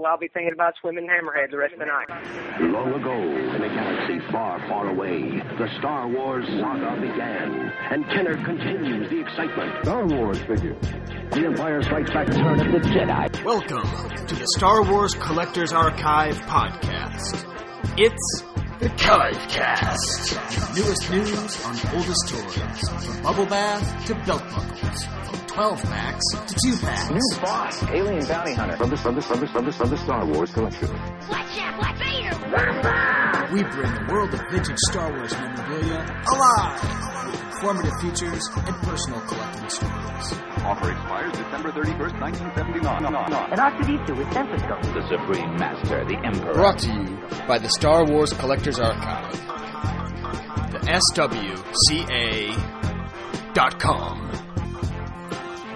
Well, I'll be thinking about swimming Hammerhead the rest of the night. Long ago, in a galaxy far, far away, the Star Wars saga began, and Kenner continues the excitement. Star Wars figures. The Empire Strikes Back Return of the Jedi. Welcome to the Star Wars Collectors Archive podcast. It's the Cast. Newest news on the oldest toys, from bubble bath to belt buckles, from 12 packs to 2 packs. New boss, alien bounty hunter. From the, from the, from the, from the, from the Star Wars collection. Watch out, Black Vader! We bring the world of vintage Star Wars memorabilia alive with informative features and personal collecting stories. Offer expires December 31st, 1979. And R2D2 with stethoscope. The Supreme Master, the Emperor. Brought to you by the Star Wars Collectors Archive. The SWCA.com.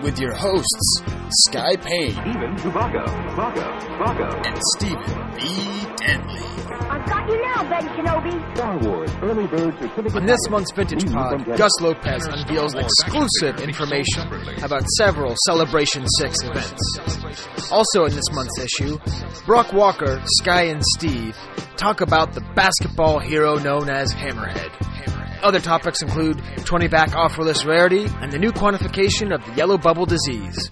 With your hosts, Skye Payne Even Chewbacca, Chewbacca, Chewbacca. and Stephen B. Denley. I've got you now, Ben Kenobi! Star Wars, early bird certificate. On this month's Vintage Pod, Gus Lopez unveils exclusive information about several Celebration 6 events. Also in this month's issue, Broc Walker, Skye, and Steve talk about the basketball hero known as Hammerhead. Other topics include 20 back offer list rarity and the new quantification of the yellow bubble disease.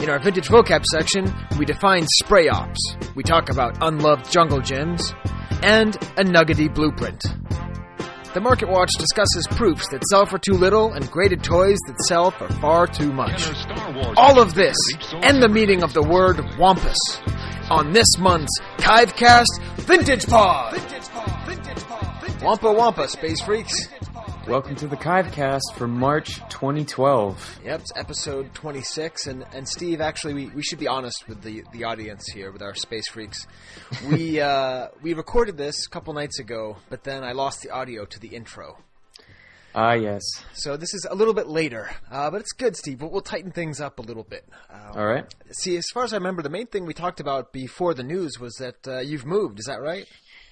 In our vintage vocab section, we define spray ops. We talk about unloved jungle gems, and a nuggety blueprint. The Market Watch discusses proofs that sell for too little and graded toys that sell for far too much. All of this and the meaning of the word wampus on this month's 'Chive Cast Vintage Pod. Wampa Wampa, Space Freaks. Welcome to the 'Chive Cast for March 2012. Yep, it's episode 26, and, and Steve, actually, we, we should be honest with the, the audience here, with our space freaks. We uh, we recorded this a couple nights ago, but then I lost the audio to the intro. Ah, yes. So this is a little bit later, uh, but it's good, Steve. We'll, we'll tighten things up a little bit. Uh, All right. See, as far as I remember, the main thing we talked about before the news was that uh, you've moved. Is that right?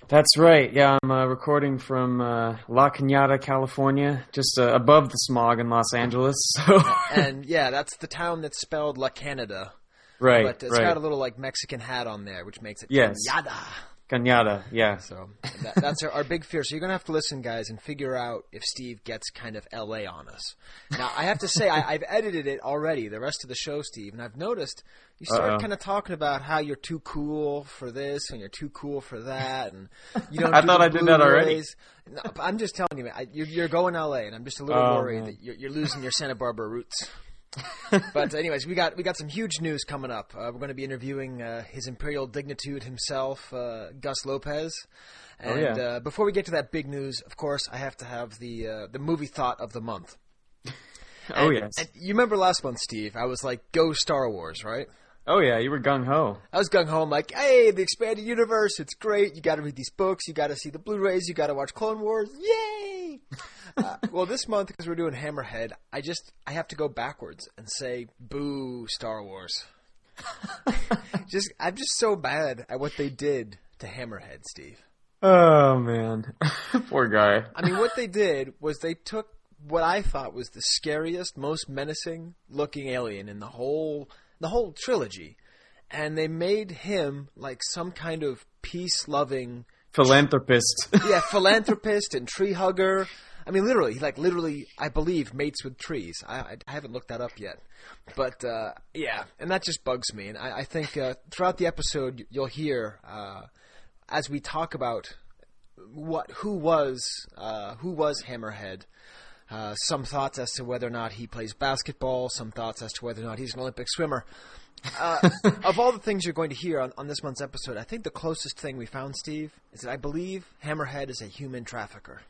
That's right. Yeah, I'm uh, recording from uh, La Cañada, California, just uh, above the smog in Los Angeles. So, and yeah, that's the town that's spelled La Canada, right, but it's right. got a little like Mexican hat on there, which makes it Yes. Cañada. Cañada, yeah. So that, that's our, our big fear. So you're gonna have to listen, guys, and figure out if Steve gets kind of L.A. on us. Now I have to say I, I've edited it already, the rest of the show, Steve, and I've noticed you start Uh-oh. kind of talking about how you're too cool for this and you're too cool for that, and you don't. I do thought I did that already. No, I'm just telling you, man, I, you're, you're going L.A. and I'm just a little Oh, worried that you're, you're losing your Santa Barbara roots. But anyways, we got we got some huge news coming up. Uh, we're going to be interviewing uh, His Imperial Dignitude himself, uh, Gus Lopez. And Oh, yeah. uh, before we get to that big news, of course, I have to have the uh, the movie thought of the month. Oh, And- yes. and you remember last month, Steve? I was like, "Go Star Wars!" Right? Oh, yeah, you were gung ho. I was gung ho. I'm like, "Hey, the expanded universe, it's great. You got to read these books. You got to see the Blu-rays. You got to watch Clone Wars. Yay!" uh, well, this month because we're doing Hammerhead, I just I have to go backwards and say, "Boo, Star Wars." just I'm just so bad at what they did to Hammerhead, Steve. Oh, man. Poor guy. I mean, what they did was they took what I thought was the scariest, most menacing looking alien in the whole the whole trilogy, and they made him like some kind of peace loving, Philanthropist. yeah, philanthropist and tree hugger. I mean, literally, he like literally, I believe, mates with trees. I, I, I haven't looked that up yet, but uh, yeah, and that just bugs me. And I, I think uh, throughout the episode, you'll hear uh, as we talk about what who was uh, who was Hammerhead. Uh, some thoughts as to whether or not he plays basketball. Some thoughts as to whether or not he's an Olympic swimmer. Uh, of all the things you're going to hear on, on this month's episode, I think the closest thing we found, Steve, is that I believe Hammerhead is a human trafficker.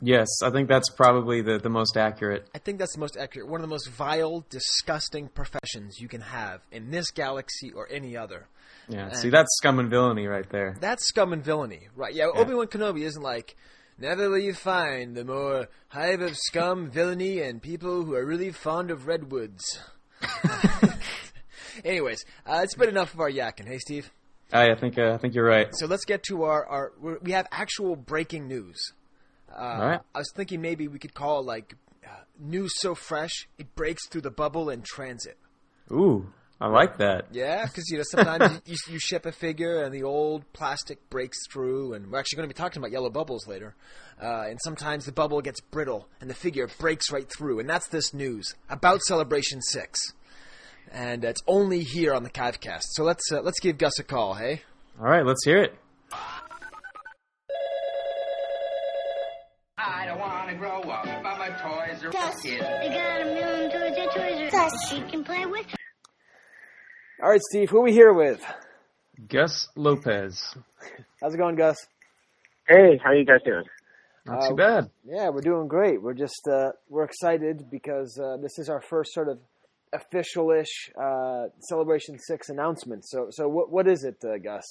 yes, I think that's probably the, the most accurate. I think that's the most accurate, one of the most vile, disgusting professions you can have in this galaxy or any other. Yeah, And- see, that's scum and villainy right there. That's scum and villainy, right? Yeah, Obi Wan Kenobi isn't like, never will you find the more hive of scum, villainy, and people who are really fond of redwoods. Anyways, uh, it's been enough of our yakking. Hey, Steve. I, I think uh, I think you're right. So let's get to our, our we're, have actual breaking news. Uh, All right. I was thinking maybe we could call it like uh, news so fresh it breaks through the bubble in transit. Ooh, I like that. Yeah, because you know sometimes you, you ship a figure and the old plastic breaks through, and we're actually going to be talking about yellow bubbles later. Uh, and sometimes the bubble gets brittle and the figure breaks right through, and that's this news about Celebration Six, and it's only here on the 'Chive Cast. So let's uh, let's give Gus a call, hey? All right, let's hear it. I don't want to grow up, but my toys are Gus, for kids. they got a million toys at Toys R Us. She can play with. All right, Steve, who are we here with? Gus Lopez. How's it going, Gus? Hey, how you guys doing? Not Uh, too bad. Yeah, we're doing great. We're just uh, we're excited because uh, this is our first sort of official-ish uh, Celebration Six announcement. So, so what what is it, uh, Gus?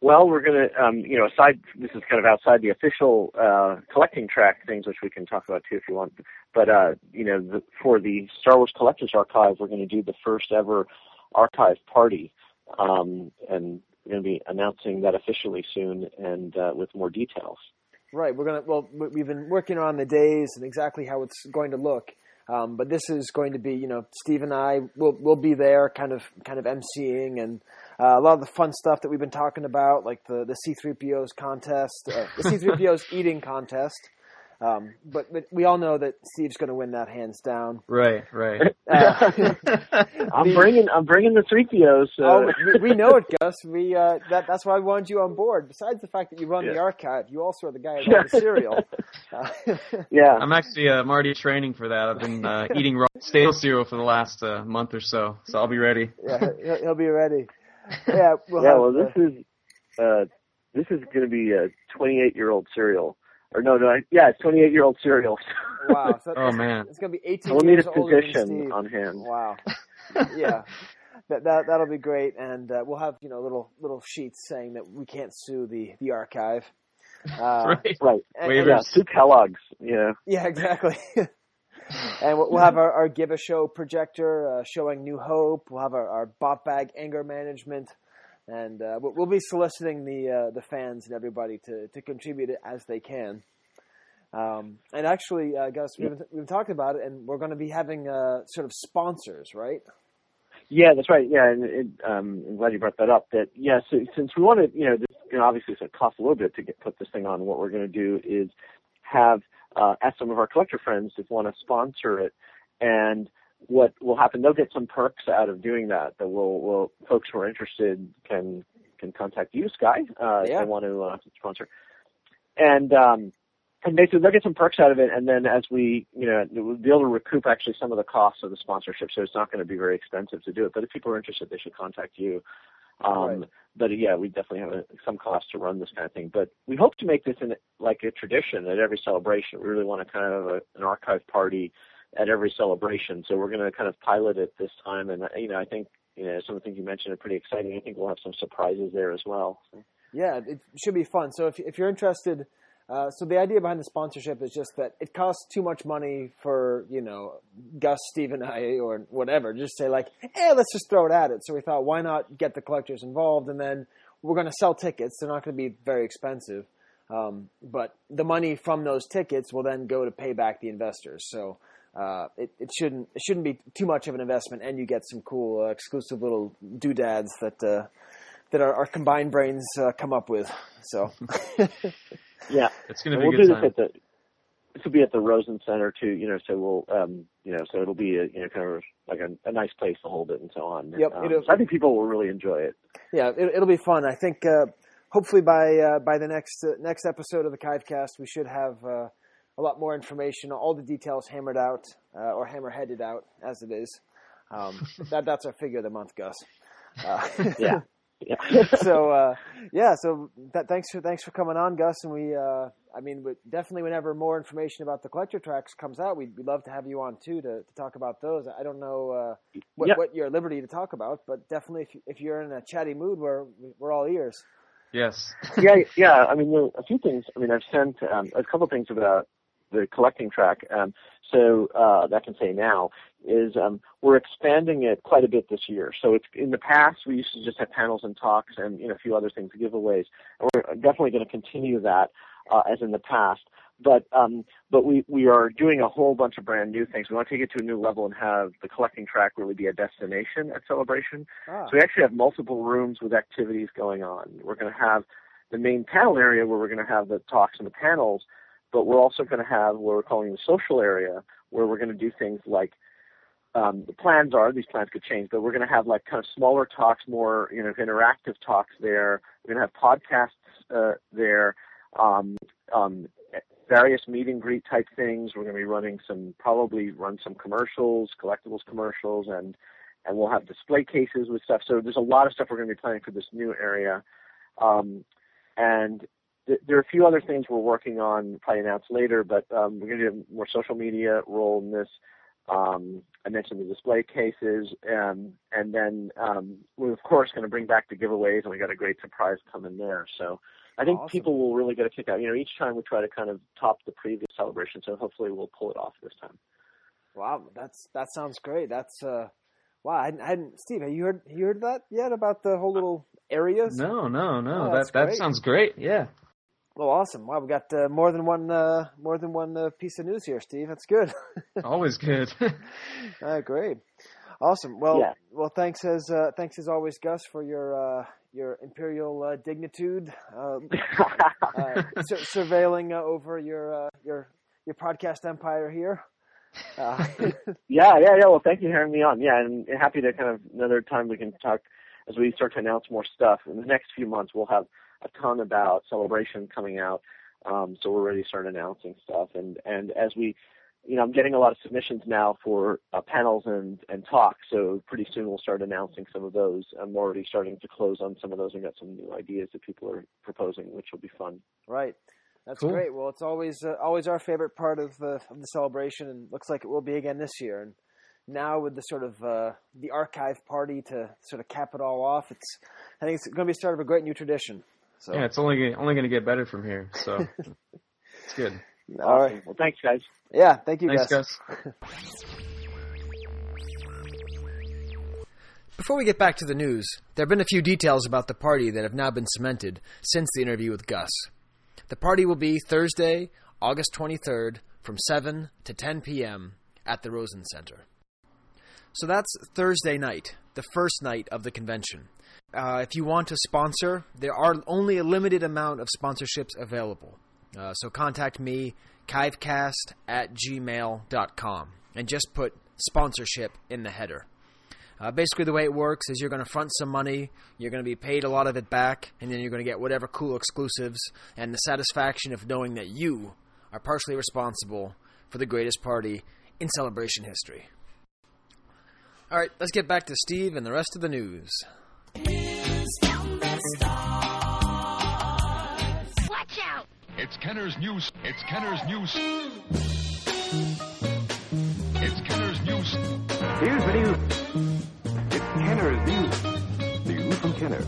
Well, we're gonna, um, you know, aside this is kind of outside the official uh, collecting track things, which we can talk about too if you want. But uh, you know, the, for the Star Wars Collectors Archive, we're going to do the first ever archive party, um, and we're going to be announcing that officially soon and uh, with more details. Right. We're gonna. Well, we- we've been working on the days and exactly how it's going to look. Um, but this is going to be, you know, Steve and I will will be there, kind of kind of emceeing and uh, a lot of the fun stuff that we've been talking about, like the the C-3PO's contest, uh, the C-3PO's eating contest. Um, but, but we all know that Steve's going to win that hands down. Right, right. Uh, I'm The- bringing, I'm bringing the three POs. Uh, Oh, we, we know it, Gus. We uh, that that's why we wanted you on board. Besides the fact that you run the archive, you also are the guy who runs the cereal. Uh, yeah. I'm actually uh, I'm already training for that. I've been uh, eating raw stale cereal for the last uh, month or so, so I'll be ready. yeah, he'll, he'll be ready. Yeah, we'll yeah, have, well, uh, this is uh, this is going to be a 28 year old cereal, or no, no, yeah, it's 28 year old cereal. wow. So Oh man. it's gonna be 18 we'll need a older position on hand. Wow. Yeah. That, that that'll be great, and uh, we'll have you know little little sheets saying that we can't sue the the archive. Uh, right. Right. and- Waivers. Yeah, Sue Kellogg's. Yeah. Yeah, exactly. and we'll we'll have our, our give a show projector uh, showing New Hope. We'll have our, our bop bag anger management, and uh, we'll, be soliciting the uh, the fans and everybody to, to contribute as they can. Um, and actually, uh, Gus, we've been, we've talking about it, and we're going to be having uh, sort of sponsors, right? Yeah, that's right. Yeah, and it, um, I'm glad you brought that up. That yeah, so, since we want to, you know, this, you know, obviously it's to cost a little bit to get put this thing on. What we're going to do is have uh, ask some of our collector friends if want to sponsor it, and what will happen? They'll get some perks out of doing that. That will, will folks who are interested can can contact you, Skye, uh, if they want to uh, sponsor, and um, and basically they'll get some perks out of it, and then as we, you know, we'll be able to recoup actually some of the costs of the sponsorship, so it's not going to be very expensive to do it. But if people are interested, they should contact you. Um, Right. But yeah, we definitely have a, some cost to run this kind of thing. But we hope to make this in like a tradition at every celebration. We really want to kind of have a, an archive party at every celebration. So we're going to kind of pilot it this time, and you know, I think you know some of the things you mentioned are pretty exciting. I think we'll have some surprises there as well. So. Yeah, it should be fun. So if if you're interested, uh, so the idea behind the sponsorship is just that it costs too much money for you know Gus, Steve, and I, or whatever. Just say like, hey, let's just throw it at it. So we thought, why not get the collectors involved, and then we're going to sell tickets. They're not going to be very expensive, um, but the money from those tickets will then go to pay back the investors. So. Uh, it, it shouldn't it shouldn't be too much of an investment, and you get some cool uh, exclusive little doodads that uh, that our, our combined brains uh, come up with. So, yeah, it's going to be we'll good do time. this at the. This will be at the Rosen Center too, you know. So we'll, um, you know, so it'll be a, you know, kind of like a, a nice place to hold it and so on. Yep, Um, so I think people will really enjoy it. yeah, it, it'll be fun. I think uh, hopefully by uh, by the next uh, next episode of the 'Chive Cast, we should have uh, a lot more information, all the details hammered out uh, or hammer headed out as it is. Um, that that's our figure of the month, Gus. Uh, Yeah. Yeah. so uh, yeah, so that, thanks for thanks for coming on, Gus. And we, uh, I mean, we, definitely whenever more information about the collector tracks comes out, we'd, we'd love to have you on too to, to talk about those. I don't know uh, what, Yeah. what you're at liberty to talk about, but definitely if, you, if you're in a chatty mood, we're we're all ears. Yes. yeah, yeah. I mean, a few things. I mean, I've sent um, a couple things about the collecting track. Um, so uh, that can say now is um, we're expanding it quite a bit this year. So it's in the past we used to just have panels and talks and you know a few other things, giveaways. And we're definitely going to continue that uh, as in the past. but um, but we we are doing a whole bunch of brand new things. We want to take it to a new level and have the collecting track really be a destination at Celebration. Ah. So we actually have multiple rooms with activities going on. We're going to have the main panel area where we're going to have the talks and the panels, but we're also going to have what we're calling the social area where we're going to do things like um, the plans are these plans could change, but we're going to have like kind of smaller talks, more you know interactive talks there. We're going to have podcasts uh, there, um, um, various meet and greet type things. We're going to be running some probably run some commercials, collectibles commercials, and and we'll have display cases with stuff. So there's a lot of stuff we're going to be planning for this new area, um, and th- there are a few other things we're working on, probably announced later, but um, we're going to do more social media role in this. Um, I mentioned the display cases, um, and then um, we're of course going to bring back the giveaways, and we got a great surprise coming there. So I think Awesome. people will really get a kick out. You know, each time we try to kind of top the previous celebration, so hopefully we'll pull it off this time. Wow, that's that sounds great. That's uh, wow. I hadn't, I hadn't Steve, have you heard you heard that yet about the whole little areas? No, no, no. Oh, that that's that sounds great. Yeah. Well, awesome. Wow, we got uh, more than one uh, more than one uh, piece of news here, Steve. That's good. Always good. uh, great, awesome. Well, Yeah. well, thanks as uh, thanks as always, Gus, for your uh, your imperial uh, dignitude, uh, uh, sur- surveilling uh, over your uh, your your podcast empire here. Uh, Yeah, yeah, yeah. Well, thank you for having me on. Yeah, and happy to kind of another time we can talk as we start to announce more stuff. In the next few months, we'll have a ton about celebration coming out. Um, so we're ready to start announcing stuff. And and as we, you know, I'm getting a lot of submissions now for uh, panels and and talks. So pretty soon we'll start announcing some of those. I'm already starting to close on some of those and got some new ideas that people are proposing, which will be fun. Right. That's Cool. great. Well, it's always uh, always our favorite part of the of the celebration, and looks like it will be again this year. And now with the sort of uh, the archive party to sort of cap it all off, it's I think it's going to be the start of a great new tradition. So, yeah, it's only gonna- only going to get better from here. So it's good. all Awesome. right. Well, thanks, guys. Yeah. Thank you, Thanks, Gus. Gus. Before we get back to the news, there have been a few details about the party that have now been cemented since the interview with Gus. The party will be Thursday, August 23rd, from 7 to 10 p.m. at the Rosen Center. So that's Thursday night, the first night of the convention. Uh, if you want to sponsor, there are only a limited amount of sponsorships available. Uh, so contact me, chivecast at gmail.com, and just put sponsorship in the header. Uh, basically, the way it works is you're going to front some money, you're going to be paid a lot of it back, and then you're going to get whatever cool exclusives and the satisfaction of knowing that you are partially responsible for the greatest party in celebration history. All right, let's get back to Steve and the rest of the news. Watch out! It's Kenner's News. It's Kenner's News. It's Kenner's News. Here's the news. It's Kenner's news. News from Kenner.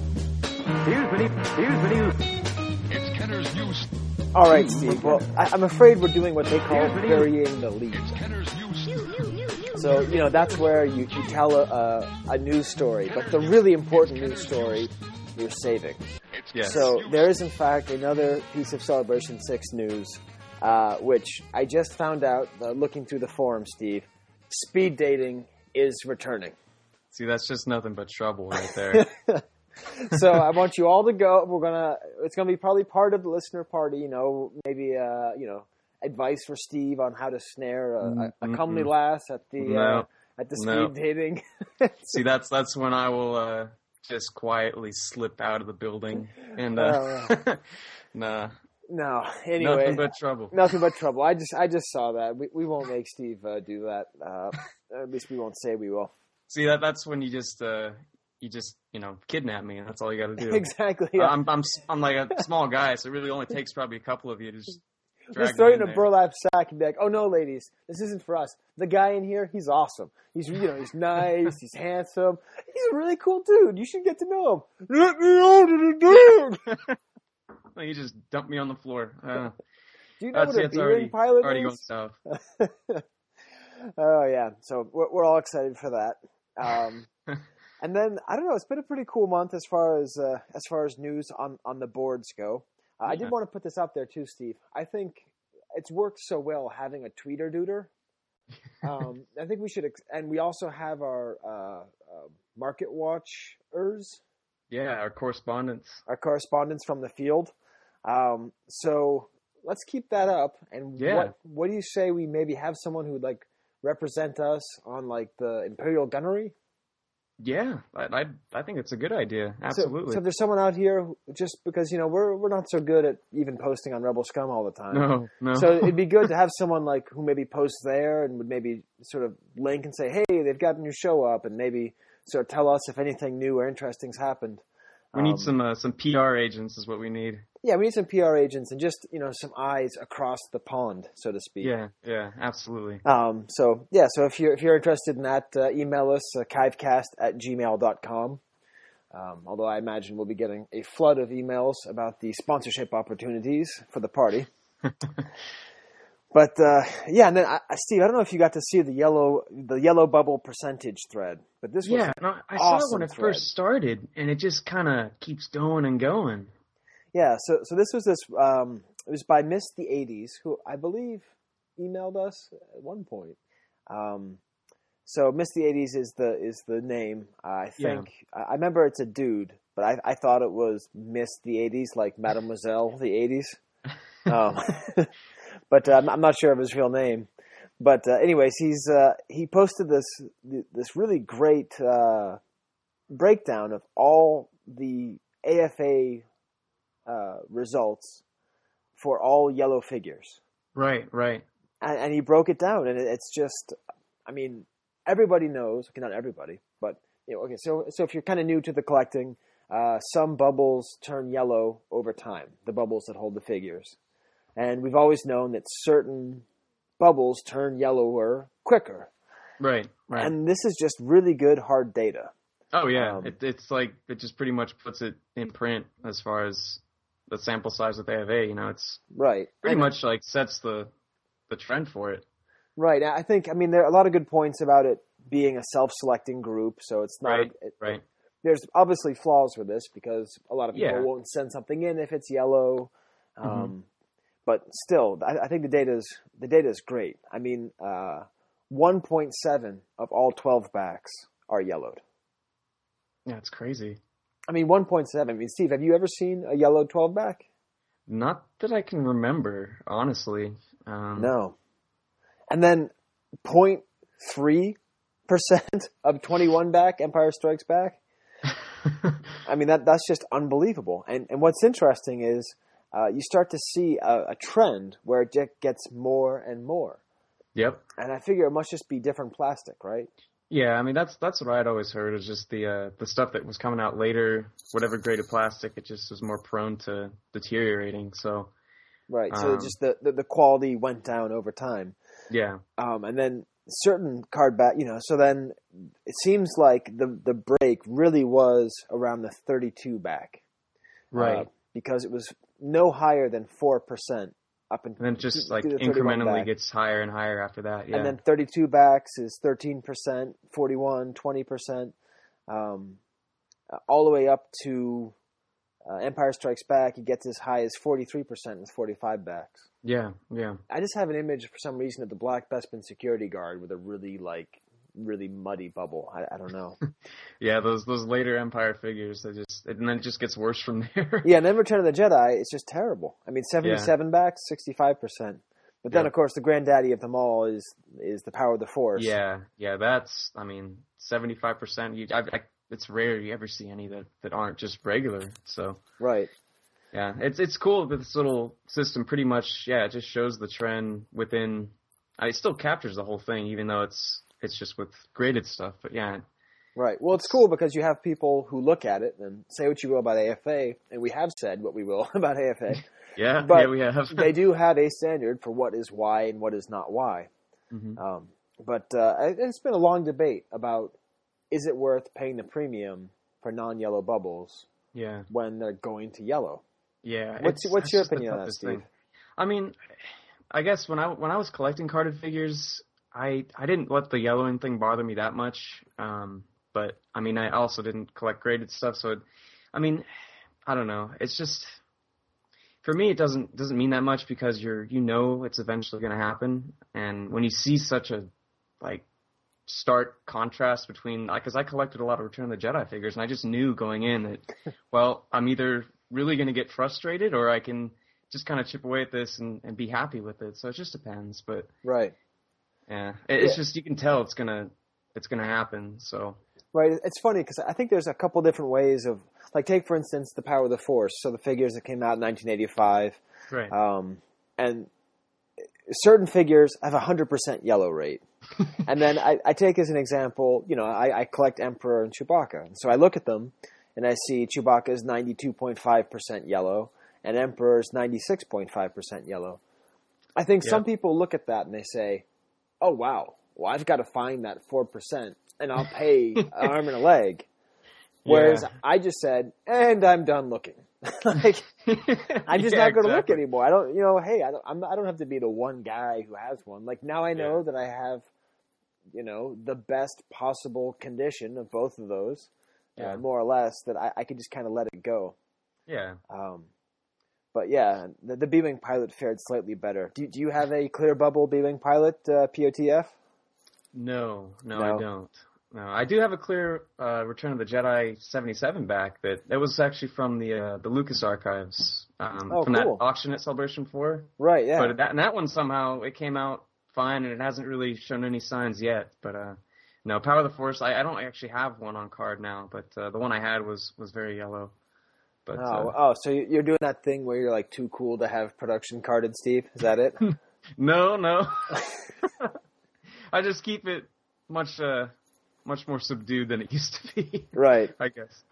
Here's the news. Here's the news. It's Kenner's News. All right, Steve. Well, I, I'm afraid we're doing what they call the burying the lead. It's Kenner's News. So, you know, that's where you, you tell a, a, a news story, but the really important news story you're saving. Yes. So, there is, in fact, another piece of Celebration 6 news, uh, which I just found out uh, looking through the forum, Steve. Speed dating is returning. See, that's just nothing but trouble right there. so I want you all to go. We're gonna. It's gonna be probably part of the listener party. You know, maybe uh, you know, advice for Steve on how to snare a, a, a comely lass at the uh, No. at the speed No. dating. See, that's that's when I will uh, just quietly slip out of the building and uh, nah, no. Anyway, nothing but trouble. nothing but trouble. I just I just saw that. We we won't make Steve uh, do that. Uh, at least we won't say we will. See, that that's when you just uh, you just you know kidnap me. That's all you got to do. exactly. Yeah. I'm I'm I'm like a small guy, so it really only takes probably a couple of you to just Just throw it in a burlap sack and be like, "Oh no, ladies, this isn't for us. The guy in here, he's awesome. He's you know, he's nice, he's handsome. He's a really cool dude. You should get to know him. Let me out of the dude. you just dump me on the floor. Uh, Do you know what a already pilot already going is? south. oh yeah, so we're, we're all excited for that. Um, and then I don't know. It's been a pretty cool month as far as uh, as far as news on on the boards go. Uh, I did want to put this up there too, Steve. I think it's worked so well having a tweeter duder. Um, I think we should, ex- and we also have our uh, uh, market watchers, Yeah, our correspondence. our correspondents from the field. Um, so let's keep that up. And Yeah. what what do you say we maybe have someone who would like represent us on like the Imperial Gunnery? Yeah, I I, I think it's a good idea. Absolutely. So, if there's someone out here, who, just because you know we're we're not so good at even posting on Rebel Scum all the time. no, no. So it'd be good to have someone like who maybe posts there and would maybe sort of link and say, "Hey, they've got a new show up," and maybe sort of tell us if anything new or interesting's happened. we need Um, some uh, some PR agents is what we need. Yeah, we need some PR agents and just you know some eyes across the pond, so to speak. Yeah, yeah, absolutely. Um, so yeah, so if you're if you're interested in that, uh, email us uh, chivecast at gmail.com. Um, although I imagine we'll be getting a flood of emails about the sponsorship opportunities for the party. but uh, yeah, and then I, I- Steve, I don't know if you got to see the yellow the yellow bubble percentage thread, but this was Yeah, no, I saw it when it thread. first started, and it just kind of keeps going and going. Yeah, so so this was this um it was by Miss the 80s who I believe emailed us at one point. Um so Miss the 80s is the is the name. I Yeah. think I I remember it's a dude, but I I thought it was Miss the 80s like Mademoiselle the 80s. Um but uh, I'm- I'm not sure of his real name. But uh, anyways, he's uh, he posted this this really great uh, breakdown of all the AFA uh, results for all yellow figures, Right, right. and, and he broke it down, and it, it's just, I mean, everybody knows. Okay, not everybody, but you know, okay. So, so if you're kind of new to the collecting, uh, some bubbles turn yellow over time. The bubbles that hold the figures, and we've always known that certain bubbles turn yellower quicker, Right, right. and this is just really good hard data. oh yeah, um, it, it's like it just pretty much puts it in print as far as the sample size that they have. A, you know, it's Right. pretty And- much like sets the the trend for it. Right. I think. I mean, there are a lot of good points about it being a self-selecting group, so it's not. Right, it- right. There's obviously flaws with this because a lot of people Yeah. won't send something in if it's yellow. Um, Mhm. But still, I, I think the data is the data is great. I mean, uh, 1.7 of all 12 backs are yellowed. Yeah, it's crazy. I mean, 1.7. I mean, Steve, have you ever seen a yellow 12 back? Not that I can remember, honestly. Um, No. And then 0.3 percent of 21 back Empire Strikes Back. I mean that that's just unbelievable. And and what's interesting is uh, you start to see a, a trend where it gets more and more. Yep. And I figure it must just be different plastic, right? Yeah, I mean that's that's what I'd always heard is just the uh, the stuff that was coming out later, whatever grade of plastic, it just was more prone to deteriorating. So Right. So Um, just the, the the quality went down over time. yeah, Um, and then certain card back, you know, so then it seems like the the break really was around the 32 back. right. uh, because it was no higher than four percent up until and then just like incrementally back. gets higher and higher after that. Yeah. and then 32 backs is 13 percent 41 20 percent um, uh, all the way up to uh, empire strikes back he gets as high as 43 percent with 45 backs yeah, yeah. i just have an image for some reason of the black bespin security guard with a really like really muddy bubble i, I don't know Yeah, those those later Empire figures, they just and then it just gets worse from there. yeah and then return of the jedi it's just terrible i mean 77 backs 65 percent but then Yeah. of course the granddaddy of them all is is the power of the force yeah, yeah. That's I mean, seventy five percent. You, I, I, it's rare you ever see any that that aren't just regular. So right yeah, it's it's cool that this little system pretty much yeah it just shows the trend within. I, it still captures the whole thing, even though it's it's just with graded stuff. But yeah, Right. Well, it's cool because you have people who look at it and say what you will about AFA, and we have said what we will about AFA. yeah, But yeah. We have. they do have a standard for what is why and what is not why. Mhm. Um, but uh, it- it's been a long debate about is it worth paying the premium for non-yellow bubbles Yeah, when they're going to yellow? yeah. What's what's your opinion on that, Steve? thing. I mean, I guess when I when I was collecting carded figures, I I didn't let the yellowing thing bother me that much. Um, but I mean, I also didn't collect graded stuff, so it, I mean, I don't know. It's just for me, it doesn't doesn't mean that much because you're you know it's eventually going to happen, and when you see such a like stark contrast between because I collected a lot of Return of the Jedi figures, and I just knew going in that well, I'm either really going to get frustrated or I can just kind of chip away at this and, and be happy with it. So it just depends, but Right. Yeah, it's Yeah. just you can tell it's gonna it's gonna happen. So Right. It's funny because I think there's a couple different ways of like take for instance the Power of the Force. So the figures that came out in 1985, right, um, and certain figures have a hundred percent yellow rate. and then I, I take as an example, you know, I, I collect Emperor and Chewbacca, and so I look at them and I see Chewbacca is 92.5 percent yellow and Emperor's 96.5 percent yellow. I think some people look at that and they say, "Oh wow, well I've got to find that four percent, and I'll pay an arm and a leg." Whereas Yeah. I just said, "And I'm done looking." like I'm just Yeah, not going to look anymore. I don't, you know, hey, I don't, I'm, I don't have to be the one guy who has one. Like now I know that I have, you know, the best possible condition of both of those, Yeah. uh, more or less. That I, I can just kind of let it go. Yeah. Um, but yeah, the, the B-wing pilot fared slightly better. Do, do you have a clear bubble B-wing pilot uh, POTF? No, no, No. I don't. No, I do have a clear uh, Return of the Jedi '77 back that that was actually from the uh, the Lucas archives um, Oh, from cool. that auction at Celebration Four. Right. Yeah. But that and that one somehow it came out fine and it hasn't really shown any signs yet. But uh, no, Power of the Force. I, I don't actually have one on card now, but uh, the one I had was was very yellow. But oh, uh, oh, so you- you're doing that thing where you're like too cool to have production carded, Steve? Is that it? no, no. I just keep it much uh, much more subdued than it used to be. right. I guess.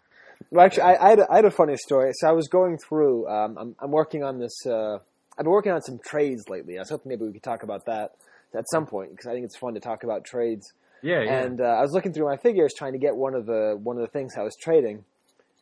Well, actually, I, I, had a, I had a funny story. So I was going through. Um, I'm, I'm working on this. Uh, I've been working on some trades lately. I was hoping maybe we could talk about that at some point because I think it's fun to talk about trades. Yeah, yeah. And uh, I was looking through my figures trying to get one of the one of the things I was trading,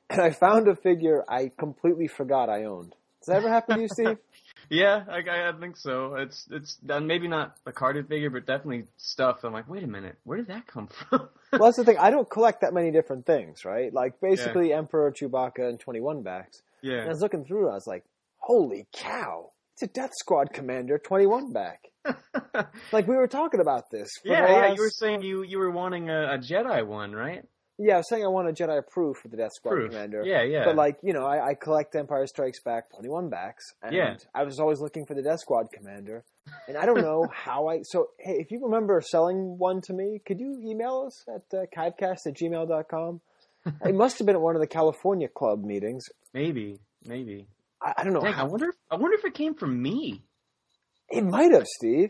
and I found a figure I completely forgot I owned. Does that ever happen to you, Steve? Yeah, I, I think so. It's it's uh, maybe not a carded figure, but definitely stuff. I'm like, wait a minute, where did that come from? well, that's the thing. I don't collect that many different things, right? Like basically Emperor, Chewbacca, and 21 backs. Yeah. And I was looking through. I was like, "Holy cow! It's a Death Squad Commander 21 back." like we were talking about this. For yeah, the yeah. You were saying you you were wanting a, a Jedi one, right? Yeah, I was saying I want a Jedi proof for the Death Squad Proof. Commander. Yeah, yeah. But like you know, I, I collect Empire Strikes Back 21 backs, and Yeah. I was always looking for the Death Squad Commander, and I don't know how I. So hey, if you remember selling one to me, could you email us at uh, chivecast at gmail.com? it must have been at one of the California club meetings. Maybe, maybe. I, I don't know. Dang, I wonder. If, I wonder if it came from me it might have, Steve.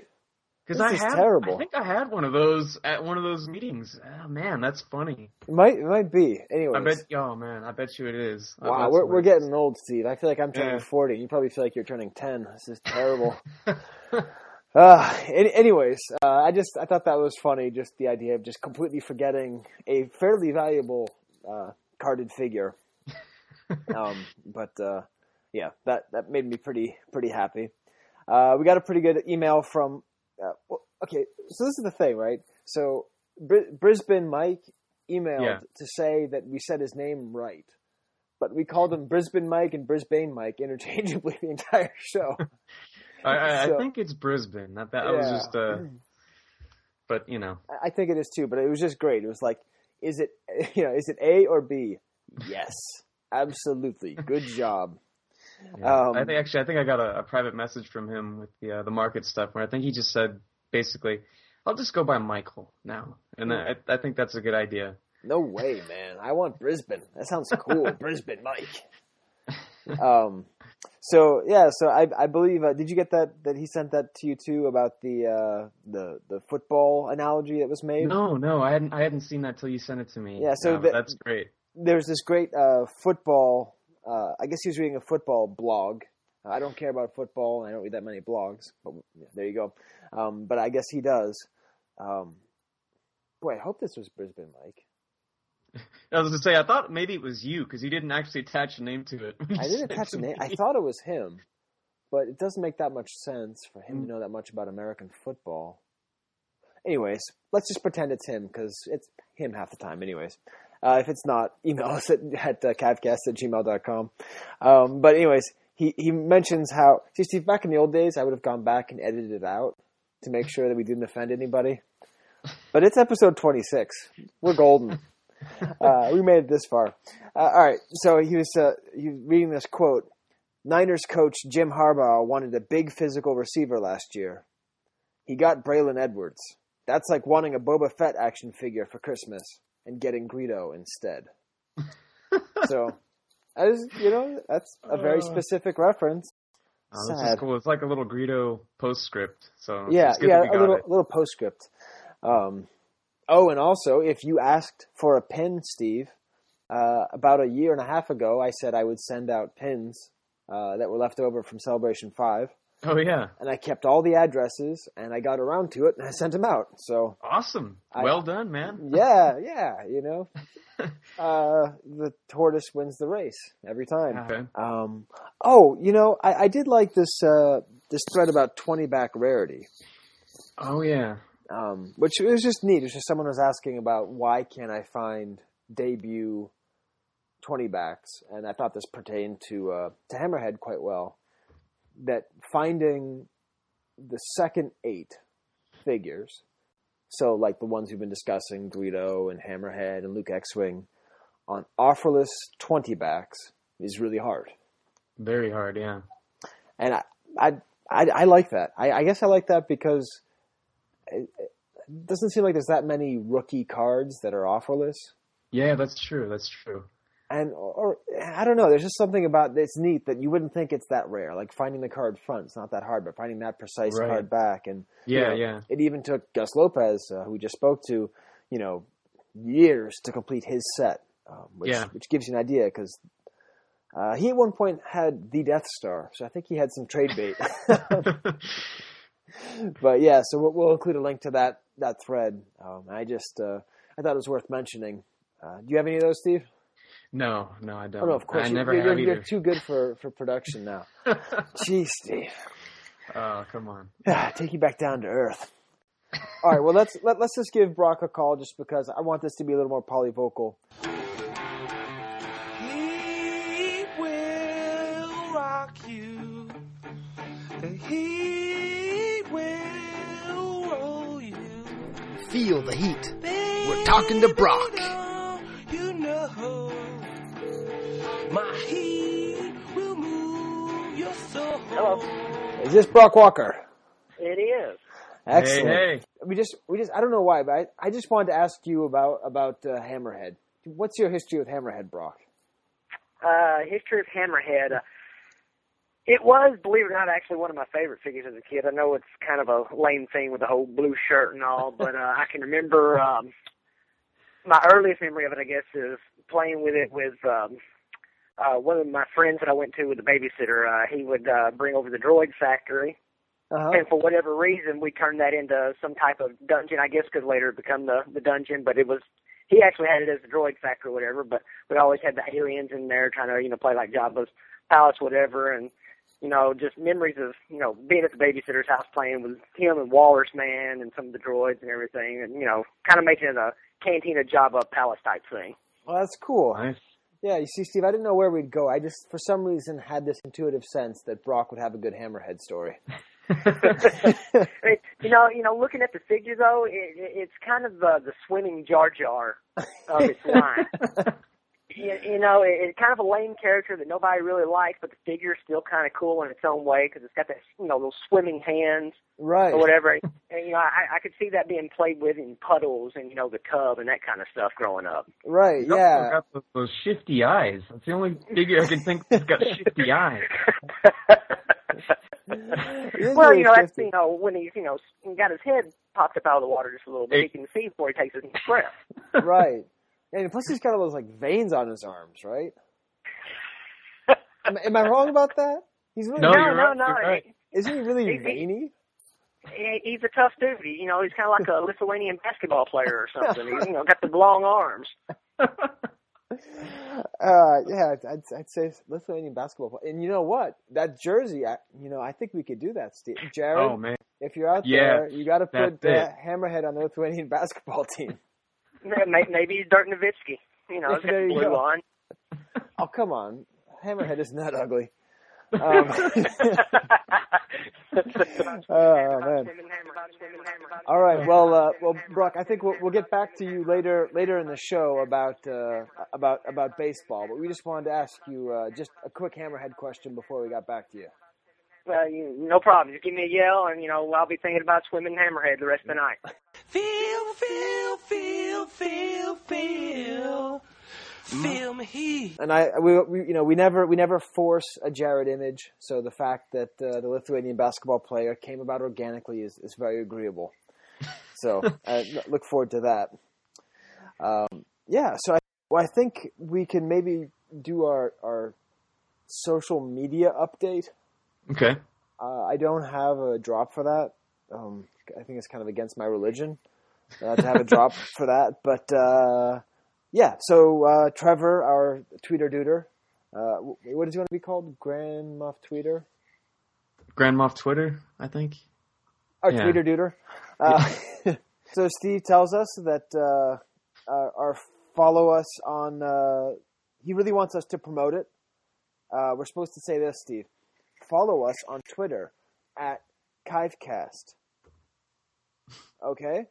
Because I had. terrible. I think I had one of those at one of those meetings. Oh man, that's funny. It might it might be. Anyway, I bet. Oh man, I bet you it is. Wow, we're, we're getting old, Steve. I feel like I'm turning Yeah. 40. You probably feel like you're turning 10. This is terrible. uh, any, anyways, uh, I just I thought that was funny. Just the idea of just completely forgetting a fairly valuable uh, carded figure. um, but uh, yeah, that that made me pretty pretty happy. Uh, we got a pretty good email from. Uh, well, okay, so this is the thing, right? So Br- Brisbane Mike emailed Yeah. to say that we said his name right, but we called him Brisbane Mike and Brisbane Mike interchangeably the entire show. I, I, So- I think it's Brisbane. That that was just. Uh, but you know, I- I think it is too, but it was just great. It was like, is it you know, is it A or B? Yes, absolutely. Good job. Yeah. Um, I think actually, I think I got a, a private message from him with the uh, the market stuff where I think he just said basically, "I'll just go by Michael now," and I, I think that's a good idea. No way, man. I want Brisbane. That sounds cool. Brisbane Mike. Um, so yeah, so I I believe uh, did you get that that he sent that to you too about the uh, the the football analogy that was made? No, no, I hadn't I hadn't seen that till you sent it to me. Yeah, so No, the- that's great. There's this great uh, football. Uh, I guess he was reading a football blog. I don't care about football. I don't read that many blogs, but yeah, there you go. Um, but I guess he does. Um, boy, I hope this was Brisbane Mike. I was gonna say I thought maybe it was you because you didn't actually attach a name to it. I didn't to a name. I thought it was him, but it doesn't make that much sense for him Mm. to know that much about American football. Anyways, let's just pretend it's him because it's him half the time. Anyways, uh, if it's not, email us at, at uh, chivecast at gmail.com. Um, but anyways, he he mentions how see Steve back in the old days I would have gone back and edited it out to make sure that we didn't offend anybody. But it's episode 26. We're golden. Uh, we made it this far. Uh, all right. So he was uh, he was reading this quote. Niners coach Jim Harbaugh wanted a big physical receiver last year. He got Braylon Edwards. That's like wanting a Boba Fett action figure for Christmas and getting Greedo instead. so, as you know, that's a very Uh. specific reference. Oh, this is Sad. cool. It's like a little Greedo postscript. So yeah, it's good yeah, that we a little it. little postscript. Um, oh, and also, if you asked for a pin, Steve, uh, about a year and a half ago, I said I would send out pins uh, that were left over from Celebration Five, Oh yeah, and I kept all the addresses, and I got around to it, and I sent them out. So, awesome. I- well done, man. yeah, yeah, you know, uh, the tortoise wins the race every time. Okay. Um, oh, you know, I, I did like this uh, this thread about twenty back rarity. Oh yeah. um, which was just neat. It's just someone was asking about why can't I find debut twenty backs, and I thought this pertained to uh, to Hammerhead quite well. That finding the second eight figures, so like the ones we've been discussing, Greedo and Hammerhead and Luke X-wing, on offerless twenty backs is really hard. Very hard. Yeah. and I I I, I like that. I, I guess I like that because it, it doesn't seem like there's that many rookie cards that are offerless, Yeah, that's true. That's true. And or, I don't know. There's just something about it's neat that you wouldn't think it's that rare. Like finding the card front, it's not that hard, but finding that precise Right. card back, and you Yeah, know, yeah. it even took Gus Lopez, uh, who we just spoke to, you know, years to complete his set, um, which Yeah. which gives you an idea because. Uh, he at one point had the Death Star, so I think he had some trade bait. but yeah, so we'll, we'll include a link to that that thread. Um, I just uh, I thought it was worth mentioning. Uh, do you have any of those, Steve? No, no, I don't. Oh no, of course I you- never you're, have you're, either. you're too good for, for production now. Jeez, Steve, oh, come on. Ah, take you back down to earth. All right, well let's let, let's just give Broc a call just because I want this to be a little more polyvocal. He will rock you. He will roll you. Feel the heat. We're talking to Broc. You know, Hello. Is this Broc Walker? It is. Excellent. Hey, hey. We just we just I don't know why, but I, I just wanted to ask you about about uh, Hammerhead. What's your history with Hammerhead, Broc? Uh, history of Hammerhead. Uh, it was, believe it or not, actually one of my favorite figures as a kid. I know it's kind of a lame thing with the whole blue shirt and all, but uh, I can remember um, my earliest memory of it. I guess is playing with it with um, uh, one of my friends that I went to with the babysitter. Uh, he would uh, bring over the Droid Factory, Uh-huh. and for whatever reason, we turned that into some type of dungeon. I guess could later become the the dungeon, but it was he actually had it as the droid factory or whatever. But we always had the aliens in there trying to you know play like Jabba's palace, whatever, and you know just memories of you know being at the babysitter's house playing with him and Walrus Man and some of the droids and everything, and you know kind of making it a Cantina Jabba palace type thing. Well, that's cool. Nice. Yeah, you see, Steve, I didn't know where we'd go. I just, for some reason, had this intuitive sense that Broc would have a good Hammerhead story. I mean, you know, you know, looking at the figure though, it, it, it's kind of uh, the swimming Jar Jar of its line. You, you know, it, it's kind of a lame character that nobody really likes, but the figure's still kind of cool in its own way because it's got that, you know, those swimming hands right. or whatever. And you know, I, I could see that being played with in puddles and you know the tub and that kind of stuff growing up. Right, He's also yeah. got those, those shifty eyes. That's the only figure I can think that's got shifty eyes. Well, you know, that's shifty. you know when he's you know got his head popped up out of the water just a little bit, he can see before he takes his breath. right. And plus, he's got all those, like, veins on his arms, right? am, am I wrong about that? He's really, No, no, you're no, right, no. right. isn't he really He- he- veiny? He, he's a tough dude. He, you know, he's kind of like a Lithuanian basketball player or something. He's you know got the long arms. Uh, yeah, I'd, I'd, I'd say Lithuanian basketball. player. And you know what? That jersey, I, you know, I think we could do that, Steve. Jared, Oh man. if you're out Yeah, there, you got to put that's uh. Hammerhead on the Lithuanian basketball team. May- Maybe Dirk Nowitzki. You know, There you blue go. on. Oh, come on. Hammerhead isn't that ugly. Um, oh man. All right. Well, uh, well, Broc, I think we'll, we'll get back to you later later in the show about uh, about about baseball. But we just wanted to ask you uh, just a quick hammerhead question before we got back to you. Well, you, no problem. Just give me a yell, and you know I'll be thinking about swimming hammerhead the rest of the night. Feel, feel, feel, feel, feel. Feel me heat. And I, we, we, you know, we never, we never force a Jared image. So the fact that uh, the Lithuanian basketball player came about organically is, is very agreeable. So I look forward to that. Um, yeah. So I, well, I think we can maybe do our our social media update. Okay. Uh, I don't have a drop for that. Um, I think it's kind of against my religion uh, to have a drop for that. But uh, yeah, so uh, Trevor, our tweeter duder, uh, what does he want to be called? Grand Muff Tweeter? Grand Moff Twitter, I think. Our Yeah. tweeter duder. Uh, so Steve tells us that uh, uh, our follow us on. Uh, he really wants us to promote it. Uh, we're supposed to say this, Steve. Follow us on Twitter at Chivecast. Okay.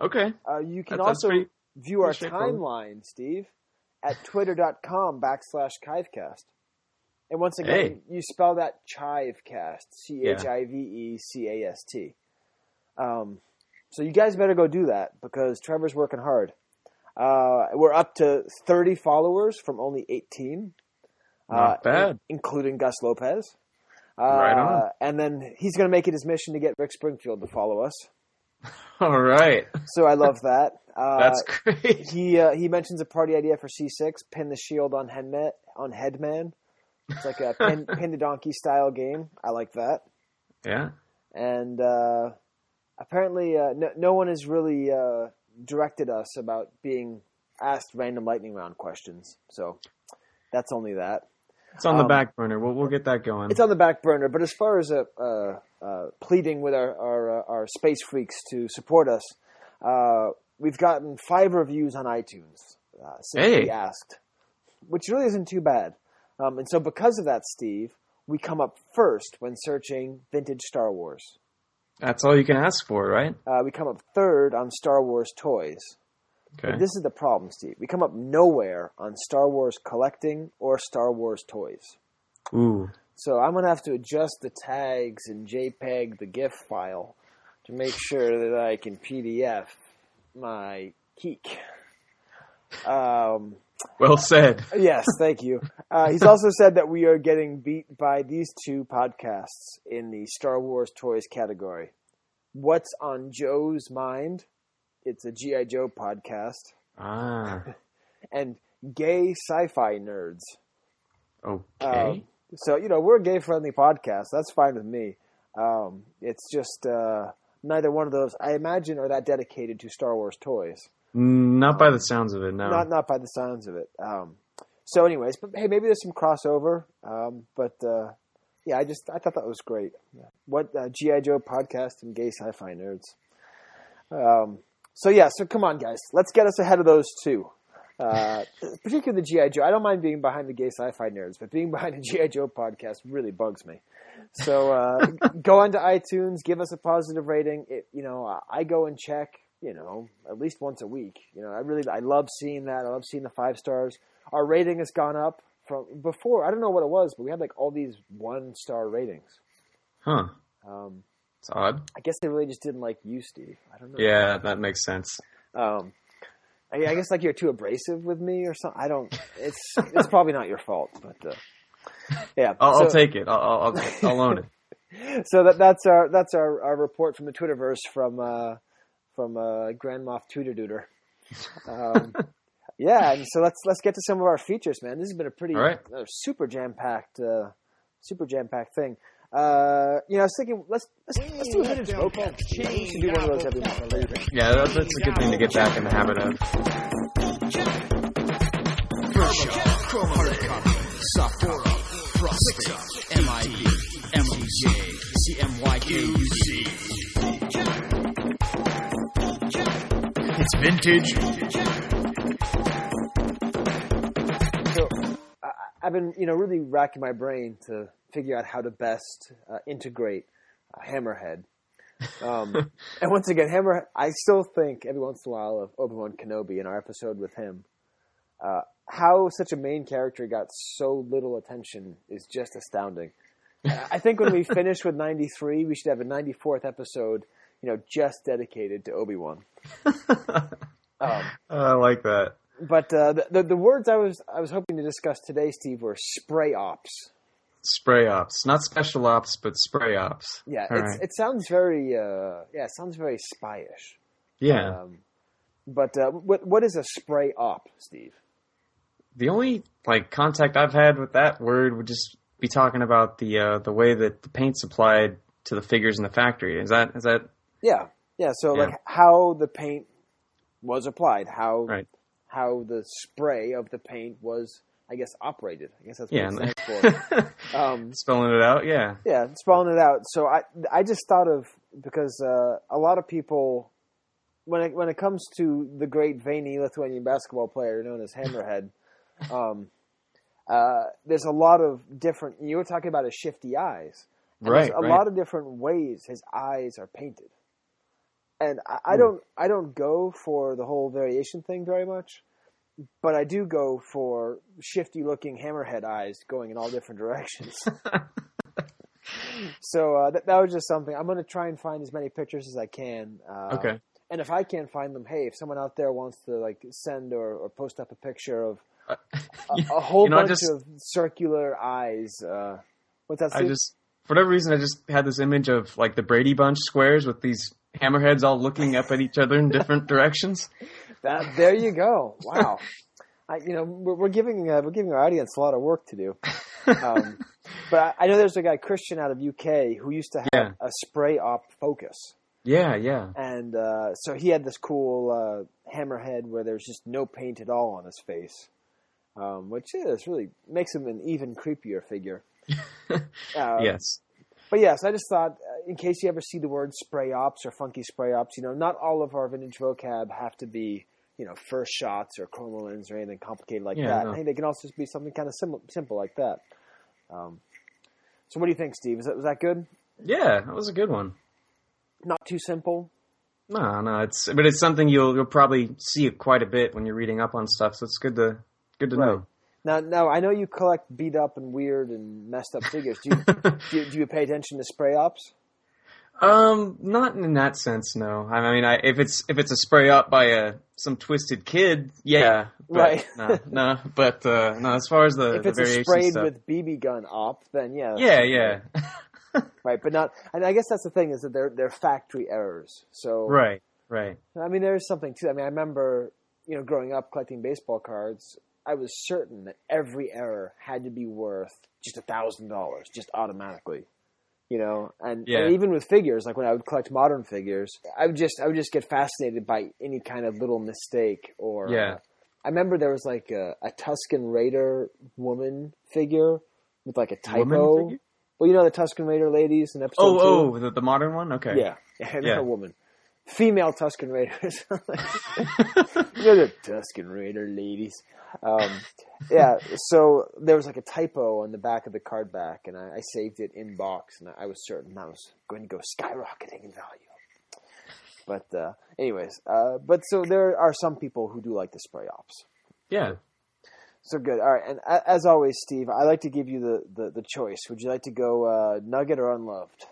Okay. Uh, you can That sounds also pretty- view our pretty straightforward. timeline, Steve, at twitter.com backslash Chivecast. And once again, Hey. you spell that Chivecast, C H I V E C A S T. Um, so you guys better go do that because Trevor's working hard. Uh, we're up to 30 followers from only 18. Not bad. in- including Gus Lopez. Uh, Right on. And then he's going to make it his mission to get Rick Springfield to follow us. All right. So I love that. Uh, That's great. He uh, he mentions a party idea for C6: pin the shield on headman. On headman, it's like a pin, pin the donkey style game. I like that. Yeah. And uh, apparently, uh, no, no one has really uh, directed us about being asked random lightning round questions. So that's only that. It's on the Um, back burner. We'll we'll get that going. It's on the back burner, but as far as uh, uh, uh, pleading with our our, uh, our space freaks to support us, uh, we've gotten five reviews on iTunes uh, since Hey. we asked, which really isn't too bad. Um, and so, because of that, Steve, we come up first when searching vintage Star Wars. That's all you can ask for, right? Uh, we come up third on Star Wars toys. Okay. But this is the problem, Steve. We come up nowhere on Star Wars collecting or Star Wars toys. Ooh. So I'm gonna have to adjust the tags and JPEG the GIF file to make sure that I can PDF my geek. Um, Well said. yes, thank you. Uh, he's also said that we are getting beat by these two podcasts in the Star Wars toys category. What's on Joe's mind? It's a GI Joe podcast, Ah. and gay sci-fi nerds. Okay. Um, so you know we're a gay friendly podcast. That's fine with me. Um, it's just uh, neither one of those. I imagine are that dedicated to Star Wars toys. Not by the sounds of it, no. Not not by the sounds of it. Um, so, anyways, but hey, maybe there's some crossover. Um, but uh, yeah, I just I thought that was great. Yeah. What uh, GI Joe podcast and gay sci-fi nerds. Um, so yeah, so come on, guys, let's get us ahead of those two. Uh, particularly the GI Joe. I don't mind being behind the gay sci-fi nerds, but being behind a GI Joe podcast really bugs me. So uh, go onto iTunes, give us a positive rating. It, you know, I- go and check. You know, at least once a week. You know, I really I love seeing that. I love seeing the five stars. Our rating has gone up from before. I don't know what it was, but we had like all these one star ratings. Huh. Um, It's odd. I guess they really just didn't like you, Steve. I don't know. Yeah, that makes sense. Um, I, I guess like you're too abrasive with me or something. I don't. It's it's probably not your fault, but uh, yeah. I'll, I'll take it. I'll, I'll, I'll, own it. so that that's our that's our, our report from the Twitterverse from uh, from uh, Grand Moff Duder. Um, yeah, and so let's let's get to some of our features, man. This has been a pretty right. uh, super jam packed uh, super jam packed thing. Uh, you know, I was thinking let's let's, let's do a vintage vocab. We should do one of those every month. What do you think? Yeah, that, that's a good thing to get back in the habit of. Sapporo, Frosty, MIB, MOJ, CMYKUC. It's vintage. So, uh, I've been you know really racking my brain to figure out how to best uh, integrate uh, Hammerhead. Um, and once again, Hammer. I still think every once in a while of Obi Wan Kenobi in our episode with him. Uh, how such a main character got so little attention is just astounding. I think when we finish with 93, we should have a 94th episode, you know, just dedicated to Obi Wan. Um, I like that. but uh, the, the the words I was I was hoping to discuss today, Steve, were spray ops. Spray ops, not special ops, but spray ops. Yeah, right. it sounds very uh, yeah, it sounds very spyish. yeah. Um, but uh, what what is a spray op, Steve? the only like contact I've had with that word would just be talking about the uh, the way that the paint's applied to the figures in the factory. Is that is that Yeah, yeah. So Yeah. like how the paint was applied, how right? how the spray of the paint was, I guess, operated. I guess that's what Yeah, it and- stands for. um, Spelling it out, yeah. yeah, spelling it out. So I I just thought of because uh, a lot of people when it when it comes to the great veiny Lithuanian basketball player known as Hammerhead, um, uh, there's a lot of different. You were talking about his shifty eyes. Right, a right. lot of different ways his eyes are painted, and I, I Hmm. don't I don't go for the whole variation thing very much, but I do go for shifty looking hammerhead eyes going in all different directions. so uh, that, that was just something I'm going to try and find as many pictures as I can. Uh, Okay. And if I can't find them, hey, if someone out there wants to like send or, or post up a picture of a, a whole you know, bunch just- of circular eyes, uh, what's that? I just for whatever reason I just had this image of like the Brady Bunch squares with these hammerheads all looking up at each other in different directions. That there you go. Wow. I, you know, we're, we're giving uh, we're giving our audience a lot of work to do. Um, but I, I know there's a guy Christian out of UK who used to have Yeah. a spray op focus, Yeah, yeah. and uh, so he had this cool uh, hammerhead where there's just no paint at all on his face, um, which is really makes him an even creepier figure. Uh, yes. But yes, I just thought, uh, in case you ever see the word spray ops or funky spray ops, you know, not all of our vintage vocab have to be, you know, first shots or chromalins or anything complicated like Yeah, that. no. I think they can also just be something kind of simple, simple like that. Um, so, what do you think, Steve? Is that was that good? Yeah, that was a good one. Not too simple. No, no, it's but it's something you'll you'll probably see quite a bit when you're reading up on stuff. So it's good to good to Right. know. Now, now I know you collect beat up and weird and messed up figures. Do you do, you, do you pay attention to spray ops? Um, not in that sense, no. I mean, I, if it's if it's a spray up by a some twisted kid, yeah, but, Right. No, no, but uh, no. As far as the if the it's variation sprayed stuff, with BB gun op, then yeah. yeah, yeah, right? But not, and I guess that's the thing is that they're they're factory errors. So right, right. I mean, there's something too. I mean, I remember you know growing up collecting baseball cards. I was certain that every error had to be worth just a thousand dollars, just automatically. You know, and, Yeah. and even with figures, like when I would collect modern figures, I would just I would just get fascinated by any kind of little mistake or Yeah. uh, I remember there was like a, a Tusken Raider woman figure with like a typo. Well, you know the Tusken Raider ladies in episode Oh, two. oh, the, the modern one. Okay. Yeah, yeah, Yeah. a woman. Female Tusken Raiders. You're the Tusken Raider ladies. Um, yeah, so there was like a typo on the back of the card back, and I, I saved it in box, and I was certain that was going to go skyrocketing in value. But uh, anyways, uh, but so there are some people who do like the spray ops. Yeah. So good. All right, and a- as always, Steve, I like to give you the, the, the choice. Would you like to go uh, Nugget or Unloved?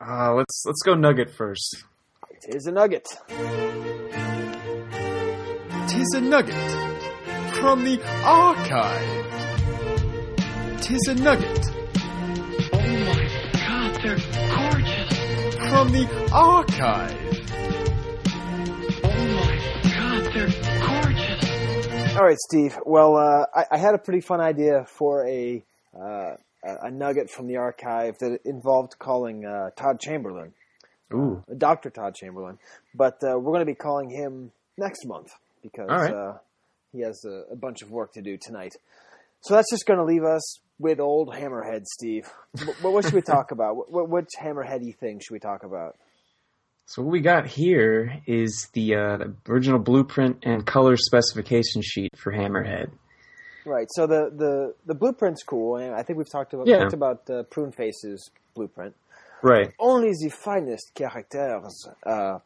Uh, let's let's go Nugget first. It is a Nugget. Tis a nugget from the archive. Tis a nugget. Oh my god, they're gorgeous. From the archive. Oh my god, they're gorgeous. All right, Steve. Well, uh, I, I had a pretty fun idea for a uh, a nugget from the archive that involved calling uh, Todd Chamberlain, Ooh. Doctor Todd Chamberlain. But uh, we're going to be calling him next month because right. uh, he has a, a bunch of work to do tonight. So that's just going to leave us with old Hammerhead, Steve. What, what should we talk about? What, what, which Hammerheady thing should we talk about? So what we got here is the, uh, the original blueprint and color specification sheet for Hammerhead. Right. So the, the, the blueprint's cool, and I think we've talked about Yeah. talked about uh, Prune Face's blueprint. Right. Only the finest characters. Uh,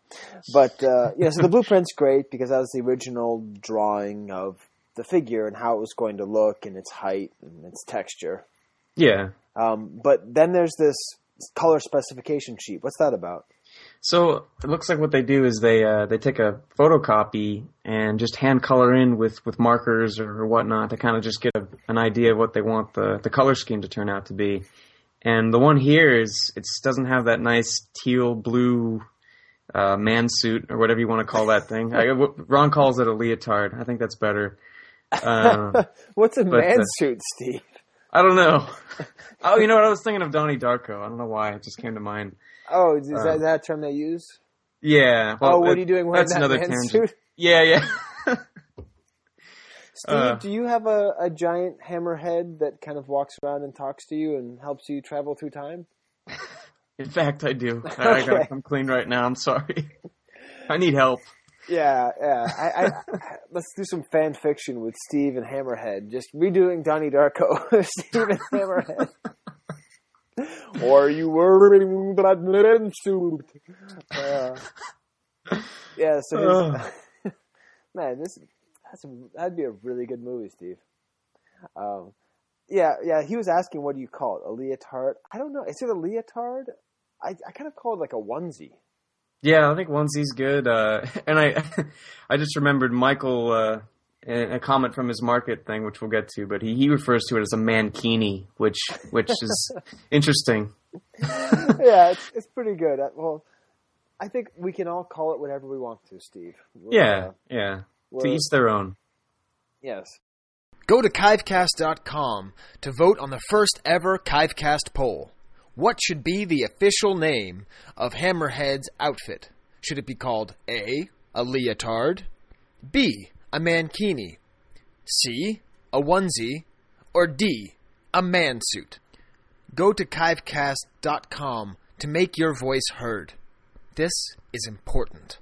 but uh, yeah, so the blueprint's great because that was the original drawing of the figure and how it was going to look and its height and its texture. Yeah. Um, but then there's this color specification sheet. What's that about? So it looks like what they do is they uh, they take a photocopy and just hand color in with, with markers or whatnot to kind of just get a, an idea of what they want the, the color scheme to turn out to be. And the one here is it doesn't have that nice teal blue uh, man suit or whatever you want to call that thing. I, Ron calls it a leotard. I think that's better. Uh, What's a but, man uh, suit, Steve? I don't know. oh, you know what? I was thinking of Donnie Darko. I don't know why. It just came to mind. Oh, is Uh, that that term they use? Yeah. oh, what it- are you doing wearing That's that another man tangent. suit? Yeah, yeah. Steve, Uh, do you have a, a giant hammerhead that kind of walks around and talks to you and helps you travel through time? In fact, I do. I, I gotta come clean right now. I'm sorry. I need help. Yeah, yeah. I, I, let's do some fan fiction with Steve and Hammerhead. Just redoing Donnie Darko with Steve and Hammerhead. or you that man suit. Uh, yeah, so his, man, this that's that'd be a really good movie, Steve. Um, yeah, yeah. He was asking, what do you call it? A leotard? I don't know. Is it a leotard? I, I kind of call it like a onesie. Yeah, I think onesie's good. Uh, and I, I just remembered Michael, uh, a comment from his market thing, which we'll get to, but he, he refers to it as a mankini, which, which is interesting. yeah, it's, it's pretty good. Uh, Well, I think we can all call it whatever we want to, Steve. We're, Yeah, uh, yeah. To we're- each their own. yes. Go to Chivecast.com to vote on the first ever Chivecast poll. What should be the official name of Hammerhead's outfit? Should it be called A. A leotard, B. A mankini, C. A onesie, or D. A man suit? Go to Chivecast.com to make your voice heard. This is important.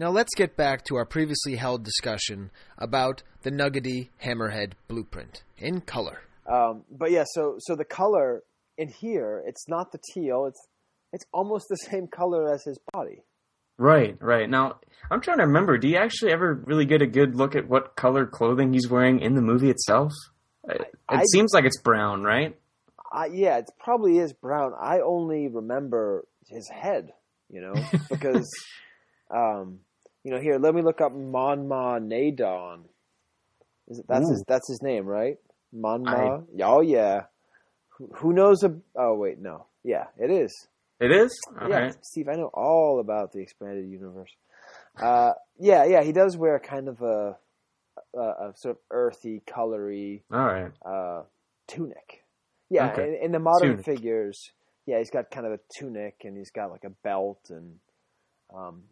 Now let's get back to our previously held discussion about the Nuggety Hammerhead blueprint in color. Um, but yeah, so so the color in here, it's not the teal. It's it's almost the same color as his body. Right, right. Now, I'm trying to remember, do you actually ever really get a good look at what color clothing he's wearing in the movie itself? It, it I- seems like it's brown, right? I, yeah, it probably is brown. I only remember his head, you know, because, um, you know, here let me look up Momaw Nadon. Is it, that's his that's his name, right? Momaw. Oh yeah. Who, who knows? A, oh wait, no. Yeah, it is. It is? Yeah, Okay. Steve, I know all about the expanded universe. Uh, yeah, yeah, he does wear kind of a, a, a sort of earthy, colory All right. uh, tunic. Yeah, Okay. in, in the modern Tunic. figures, yeah, he's got kind of a tunic and he's got like a belt and um,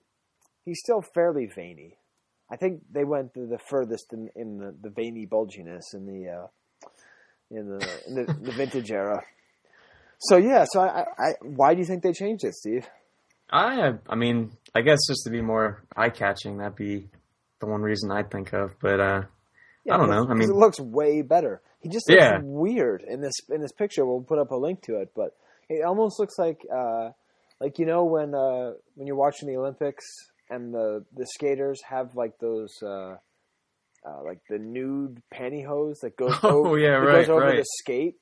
he's still fairly veiny. I think they went the, the furthest in, in the, the veiny bulginess in the uh, in the in the, the vintage era. So yeah, so I, I, why do you think they changed it, Steve? I, I mean, I guess just to be more eye catching, that'd be the one reason I'd think of. But uh, I don't know. I mean, it looks way better. He just looks Yeah. weird in this in this picture. We'll put up a link to it, but it almost looks like uh, like you know when uh, when you're watching the Olympics and the the skaters have like those uh, uh, like the nude pantyhose that goes Oh, over, yeah, right, goes over right. the skate,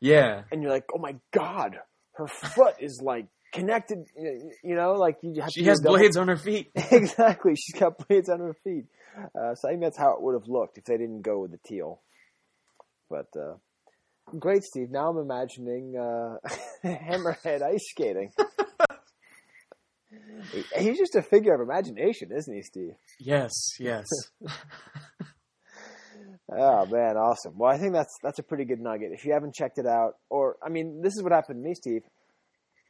yeah, and you're like, oh my god, her foot is like connected. You know, like you have she has double- blades on her feet. exactly. She's got blades on her feet. Uh, so I think that's how it would have looked if they didn't go with the teal. But uh, great, Steve. Now I'm imagining uh, Hammerhead ice skating. He- He's just a figure of imagination, isn't he, Steve? Yes, yes. Oh man, awesome. Well, I think that's that's a pretty good nugget. If you haven't checked it out, or I mean, this is what happened to me, Steve.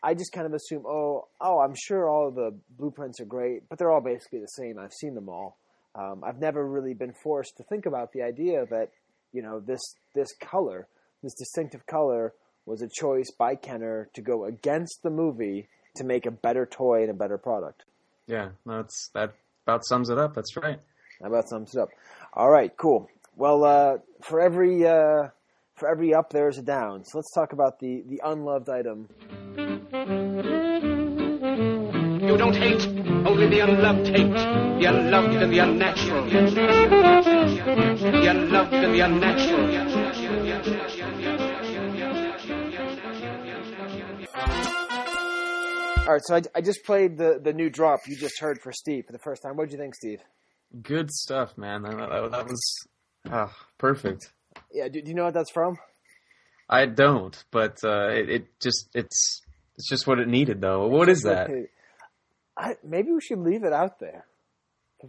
I just kind of assume, oh, oh, I'm sure all of the blueprints are great, but they're all basically the same. I've seen them all. Um, I've never really been forced to think about the idea that you know this this color, this distinctive color, was a choice by Kenner to go against the movie to make a better toy and a better product. yeah, that's that about sums it up. That's right. How about sums it up? All right, cool. Well, uh, for every uh, for every up, there's a down. So let's talk about the the unloved item. You don't hate, only the unloved hate. The unloved and the unnatural. The unloved and the unnatural. All right, so I, I just played the the new drop you just heard for Steve for the first time. What did you think, Steve? Good stuff, man. That, that, that was ah, perfect. Yeah, do, do you know what that's from? I don't, but uh, it, it just it's it's just what it needed, though. What is that? I, maybe we should leave it out there.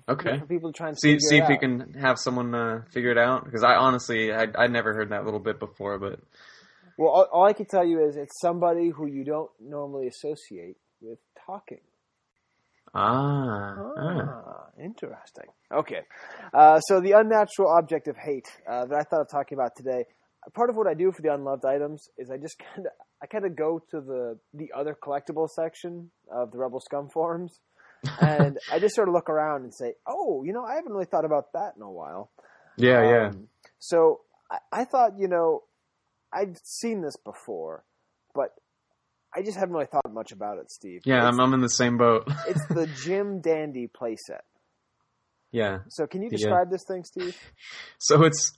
Okay. For people to try and See see if we out. can have someone uh, figure it out because I honestly I I never heard that little bit before, but Well, all, all I can tell you is it's somebody who you don't normally associate with talking. ah, ah. Ah, interesting. Okay. Uh, so the unnatural object of hate uh, that I thought of talking about today. Part of what I do for the unloved items is I just kind of I kind of go to the the other collectible section of the Rebel Scum forums, and I just sort of look around and say, "Oh, you know, I haven't really thought about that in a while." yeah yeah. Um, So I, I thought, you know, I've seen this before, I just haven't really thought much about it, Steve. Yeah, it's, I'm, I'm in the same boat. it's the Jim Dandy playset. yeah. So can you Yeah. describe this thing, Steve? So it's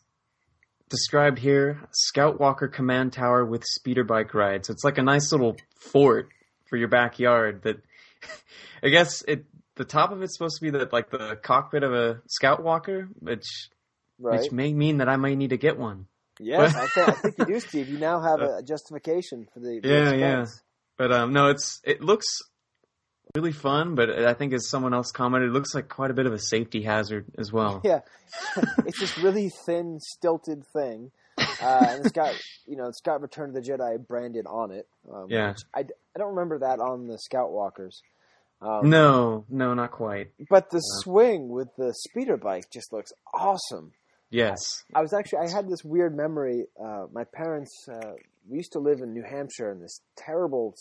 described here Scout Walker Command Tower with speeder bike ride. So it's like a nice little fort for your backyard that I guess it the top of it's supposed to be the like the cockpit of a Scout Walker, which Right. which may mean that I might need to get one. Yes, I, think, I think you do, Steve. You now have uh, a justification for the, Yeah, yeah. expense. But um no, it's it looks really fun, but I think as someone else commented, it looks like quite a bit of a safety hazard as well. Yeah, it's this really thin, stilted thing, uh, and it's got you know it's got Return of the Jedi branded on it. Um, Yeah. I, I don't remember that on the Scout Walkers. Um, No, no, not quite. but the swing with the speeder bike just looks awesome. Yes. I was actually I had this weird memory. Uh, my parents uh, we used to live in New Hampshire in this terrible,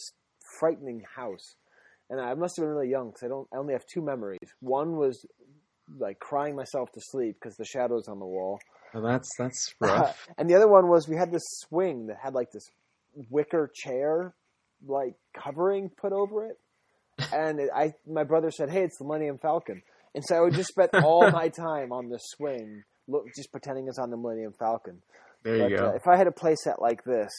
frightening house, and I must have been really young because I don't. I only have two memories. One was like crying myself to sleep because the shadows on the wall, Well, that's that's rough. and the other one was we had this swing that had like this wicker chair like covering put over it, and it, I my brother said, "Hey, it's the Millennium Falcon," and so I would just spend all my time on the swing, look, just pretending it's on the Millennium Falcon. There but, you go. Uh, if I had a playset like this,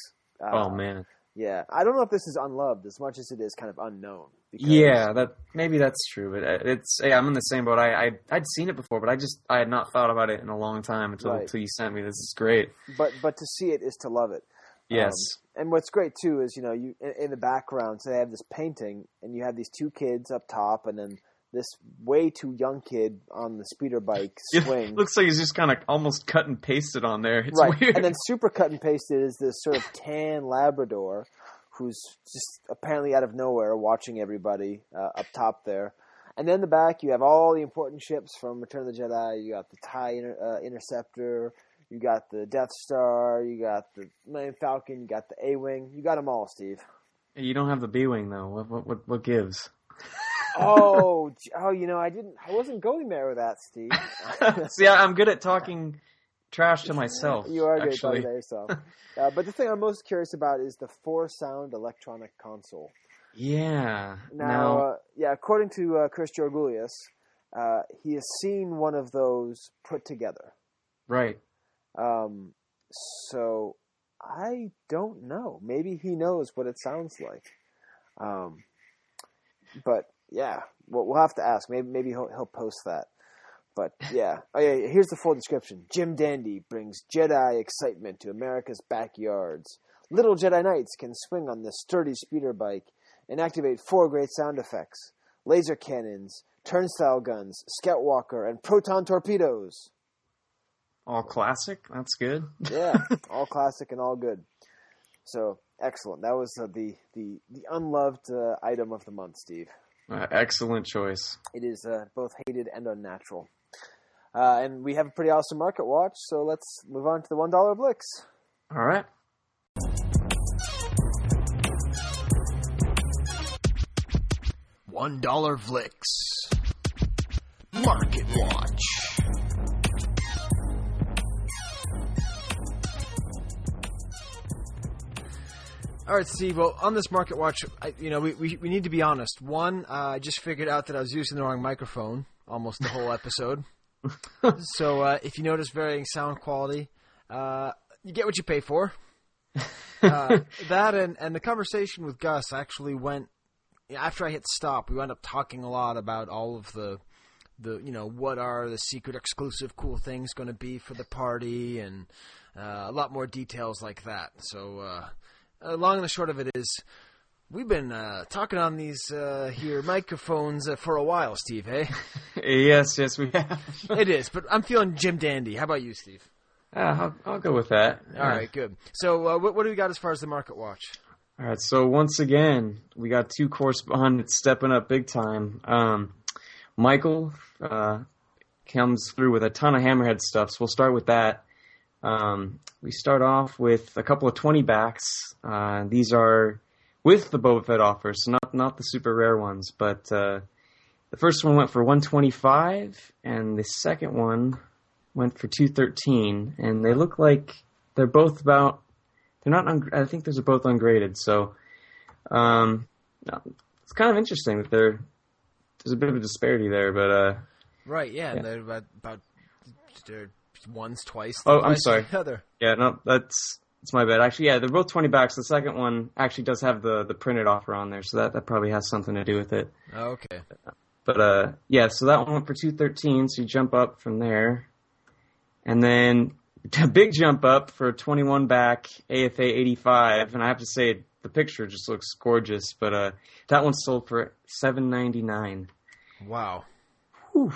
uh, oh man. yeah, I don't know if this is unloved as much as it is kind of unknown. Yeah, that maybe that's true, but uh, it's yeah, I'm in the same boat. I, I I'd seen it before, but I just I had not thought about it in a long time until Right. until you sent me. This is great. but but to see it is to love it. Yes. Um, and what's great too is you know you in, in the background, so they have this painting, and you have these two kids up top, and then this way too young kid on the speeder bike It swing. looks like he's just kind of almost cut and pasted on there. It's right, weird. and then super cut and pasted is this sort of tan Labrador, who's just apparently out of nowhere watching everybody uh, up top there. And then in the back, you have all the important ships from Return of the Jedi. You got the TIE inter- uh, Interceptor. You got the Death Star. You got the Millennium Falcon. You got the A Wing. You got them all, Steve. you don't have the B wing though. What what what, what gives? Oh, oh, you know, I didn't. I wasn't going there with that, Steve. See, I'm good at talking trash to myself. You are good at actually. talking about yourself. Uh, but the thing I'm most curious about is the four sound electronic console. Yeah. Now, Now, uh, yeah, according to uh, Chris Georgoulias, uh, he has seen one of those put together. right. Um, so I don't know. Maybe he knows what it sounds like. Um, but yeah, well, we'll have to ask. Maybe maybe he'll he'll post that. But yeah, oh yeah. Here's the full description. Jim Dandy brings Jedi excitement to America's backyards. Little Jedi Knights can swing on this sturdy speeder bike and activate four great sound effects: laser cannons, turnstile guns, scout walker, and proton torpedoes. All classic. That's good. Yeah, all classic and all good. So excellent. That was uh, the the the unloved uh, item of the month, Steve. Uh, excellent choice. It is uh, both hated and unnatural. Uh, and we have a pretty awesome market watch, so let's move on to the one dollar Vlix. All right. One dollar Vlix. Market watch. All right, Steve. Well, on this Market Watch, I, you know, we, we we need to be honest. One, uh, I just figured out that I was using the wrong microphone almost the whole episode. so uh, if you notice varying sound quality, uh, you get what you pay for. uh, that and and the conversation with Gus actually went after I hit stop. We wound up talking a lot about all of the the you know what are the secret exclusive cool things going to be for the party and uh, a lot more details like that. So uh, uh, long and the short of it is. We've been uh, talking on these uh, here microphones uh, for a while, Steve. Hey, yes, yes, we have. it is, but I'm feeling Jim Dandy. How about you, Steve? Uh, I'll, I'll go with that. All right, good. So, uh, what, what do we got as far as the market watch? All right, so once again, we got two correspondents stepping up big time. Um, Michael uh, comes through with a ton of hammerhead stuff, so we'll start with that. Um, we start off with a couple of 20 backs. Uh, these are with the Boba Fett offer, so not not the super rare ones, but uh, the first one went for 125, and the second one went for 213, and they look like they're both about. They're not. Un- I think those are both ungraded, so um, it's kind of interesting that they're there's a bit of a disparity there, but uh, right, yeah, yeah. they're about, about they're once, twice. Oh, I'm sorry. The other. Yeah, no, that's it's my bad. Actually, yeah, they're both twenty bucks. The second one actually does have the the printed offer on there, so that that probably has something to do with it. Oh, okay. But uh, yeah, so that one went for two thirteen. So you jump up from there, and then a big jump up for twenty one back AFA eighty five. And I have to say, the picture just looks gorgeous. But uh, that one sold for seven ninety nine. Wow. Whew.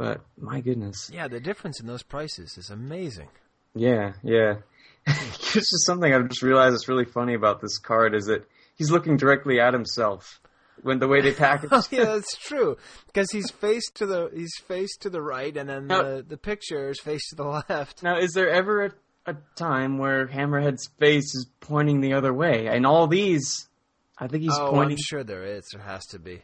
But my goodness. Yeah, the difference in those prices is amazing. Yeah, yeah. it's just something I've just realized is really funny about this card is that he's looking directly at himself when the way they package. oh, yeah, that's true. Because he's faced to the he's faced to the right, and then Now- the the picture is faced to the left. Now, is there ever a, a time where Hammerhead's face is pointing the other way? And all these, I think he's oh, pointing. I'm sure there is. There has to be.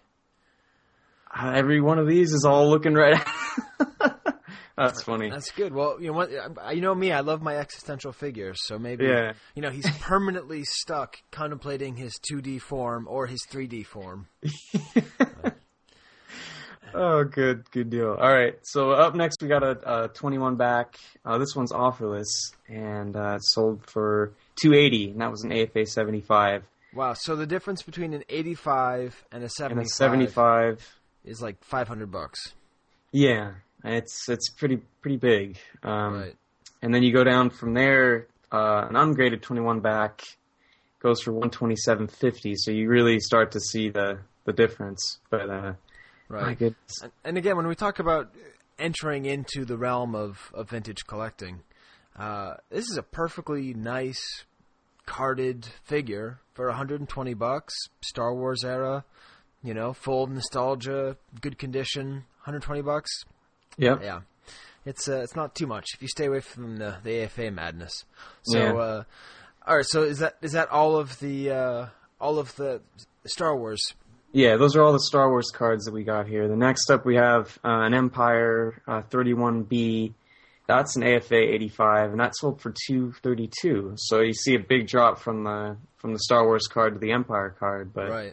Uh, Every one of these is all looking right. That's funny. That's good. Well, you know what? You know me. I love my existential figures. So maybe Yeah. you know he's permanently stuck contemplating his 2D form or his 3D form. Oh, good, good deal. All right, so up next we got a, a 21 back. Uh, this one's offerless and uh, sold for 280, and that was an AFA 75. Wow. So the difference between an 85 and a And a 75, is like 500 bucks. yeah, it's it's pretty pretty big. Um, Right. And then you go down from there. Uh, an ungraded 21 back goes for 127.50, so you really start to see the the difference. But uh, Right. And, and again, when we talk about entering into the realm of, of vintage collecting, uh, this is a perfectly nice carded figure for 120 bucks, Star Wars era, you know, full nostalgia, good condition, 120 bucks. Yeah. Yeah. It's uh, it's not too much if you stay away from the, the AFA madness. So, Yeah. uh, all right. So is that is that all of the uh, all of the Star Wars? Yeah, those are all the Star Wars cards that we got here. The next up we have uh, an Empire uh, 31B. That's an AFA 85, and that sold for 232. So you see a big drop from the from the Star Wars card to the Empire card, but Right.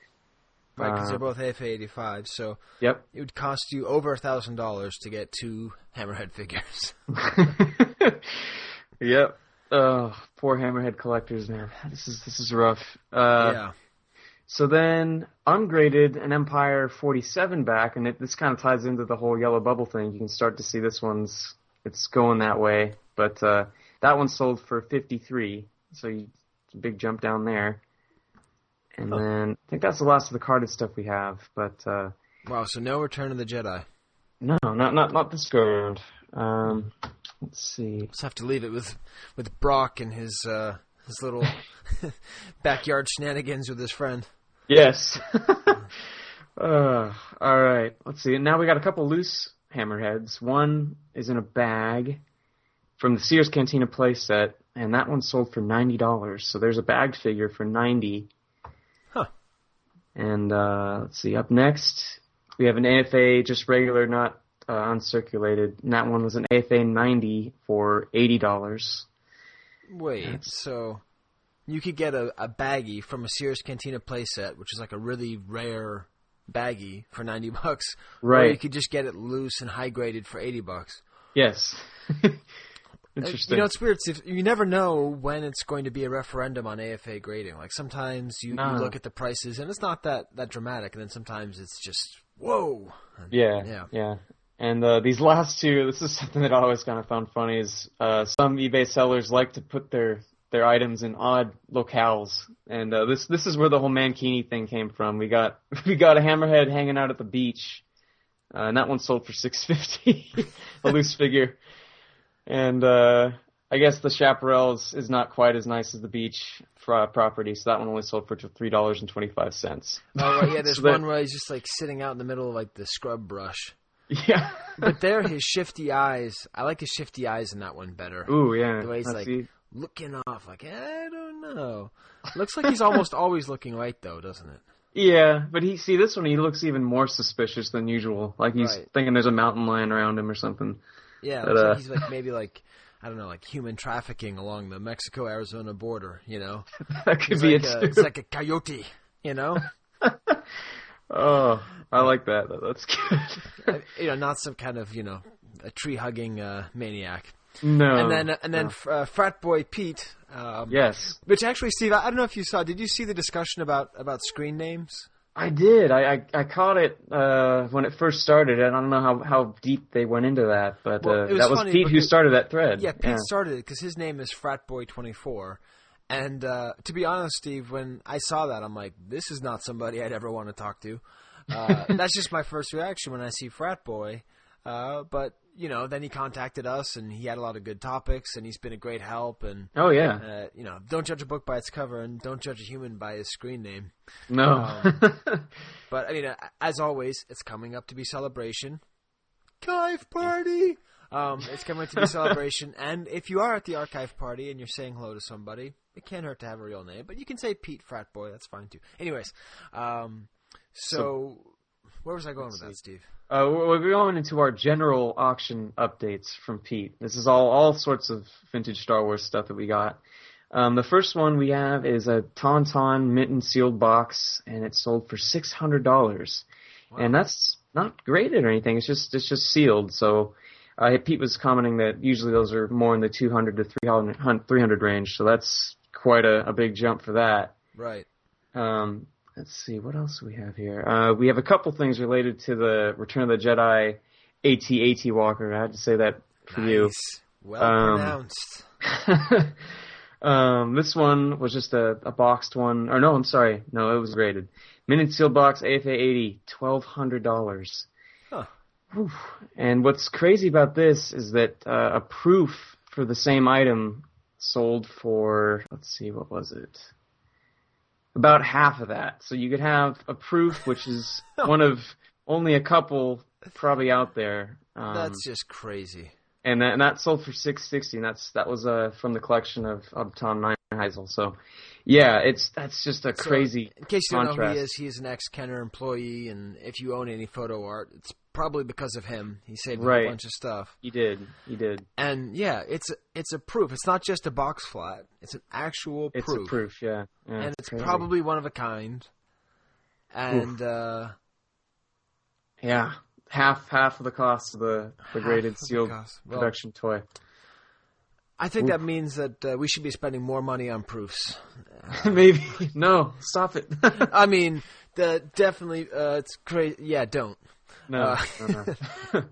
Right, because Uh, they're both AFA 85. So Yep. it would cost you over a thousand dollars to get two Hammerhead figures. yep. Oh, poor Hammerhead collectors, man. This is this is rough. Uh, yeah. So then, ungraded an Empire 47 back, and it, this kind of ties into the whole yellow bubble thing. You can start to see this one's it's going that way, but uh, that one sold for 53, so you, it's a big jump down there. And then I think that's the last of the carded stuff we have, but uh, Wow. So no Return of the Jedi. no, not not not this go around. Um, let's see. Just have to leave it with with Broc and his uh, his little backyard shenanigans with his friend. Yes. uh, all right. Let's see. Now we got a couple loose hammerheads. One is in a bag from the Sears Cantina playset, and that one sold for ninety dollars. So there's a bagged figure for ninety. And uh, let's see. Up next, we have an AFA, just regular, not uh, uncirculated. And that one was an AFA ninety for eighty dollars. Wait. So you could get a, a baggie from a Sears Cantina playset, which is like a really rare baggie for ninety bucks. Or Right. you could just get it loose and high graded for eighty bucks. Yes. Uh, Interesting. You know, it's weird. You never know when it's going to be a referendum on AFA grading. Like sometimes you, No. you look at the prices and it's not that that dramatic, and then sometimes it's just whoa. And- Yeah, yeah. yeah. And uh, these last two, this is something that I always kind of found funny. Is uh, some eBay sellers like to put their their items in odd locales, and uh, this this is where the whole Mankini thing came from. We got we got a hammerhead hanging out at the beach, uh, and that one sold for six fifty, a loose figure. And uh, I guess the chaparral is, is not quite as nice as the beach uh, property, so that one only sold for three dollars and twenty five cents. Oh right, yeah. There's So that- one where he's just like sitting out in the middle of like the scrub brush. Yeah. But there, his shifty eyes. I like his shifty eyes in that one better. Ooh, yeah. The way he's like see. looking off, like I don't know. Looks like he's almost always looking right, though, doesn't it? Yeah, but he see this one he looks even more suspicious than usual. Like he's Right. thinking there's a mountain lion around him or something. Yeah, But, uh, like he's like maybe like I don't know, like human trafficking along the Mexico Arizona border. You know, That could He's be like it a. It's like a coyote. You know, Oh, I like that. That- That's good. Uh, you know, not some kind of you know a tree hugging uh, maniac. No. and then and then no. uh, frat boy Pete. Um, Yes. Which actually, Steve, I I don't know if you saw. Did you see the discussion about about screen names? I did. I, I I caught it uh when it first started. and I don't know how how deep they went into that, but Well, uh, was that was Pete who started that thread. Yeah, Pete started it because his name is Fratboy24. And uh, to be honest, Steve, when I saw that, I'm like, this is not somebody I'd ever want to talk to. Uh, that's just my first reaction when I see Frat Boy. Uh, but you know, then he contacted us, and he had a lot of good topics, and he's been a great help. And Oh, yeah. uh, you know, don't judge a book by its cover, and don't judge a human by his screen name. No. Um, but I mean, uh, as always, it's coming up to be celebration. Archive party. Um, it's coming up to be celebration, and if you are at the archive party and you're saying hello to somebody, it can't hurt to have a real name, but you can say Pete Frat Boy. That's fine too. Anyways, um, so, where was I going with that, Steve? Uh, we're we're going into our general auction updates from Pete. This is all all sorts of vintage Star Wars stuff that we got. Um, the first one we have is a Tauntaun mint and sealed box, and it sold for six hundred dollars, and that's not graded or anything. It's just it's just sealed. So uh, Pete was commenting that usually those are more in the two hundred to 300 300 range. So that's quite a, a big jump for that. Right. Um, let's see, what else we have here? Uh, we have a couple things related to the Return of the Jedi AT-AT Walker. I had to say that for you. Well Um, pronounced. um, this one was just a, a boxed one. Or no, I'm sorry. No, it was graded. Minute seal box AFA 80, $1,200. Huh. And what's crazy about this is that uh, a proof for the same item sold for, let's see, what was it? About half of that. So you could have a proof, which is one of only a couple probably out there. Um, That's just crazy. and that, and that sold for six sixty. And that's that was uh, from the collection of, of Tom Neinheisel. So, yeah, it's that's just a So, crazy. In case you don't know who he is, he is an ex Kenner employee, and if you own any photo art, it's probably because of him. He saved Right. a bunch of stuff. He did. He did. And yeah, it's a, it's a proof. It's not just a box flat. It's an actual It's proof. a proof. Yeah. yeah and it's crazy. probably one of a kind. And uh, yeah half half of the cost of the the graded of the sealed. Well- production toy. I think Oof. that means that uh, we should be spending more money on proofs. Maybe no. Stop it. I mean, the definitely uh, it's crazy. Yeah, don't. No, Uh, no, no.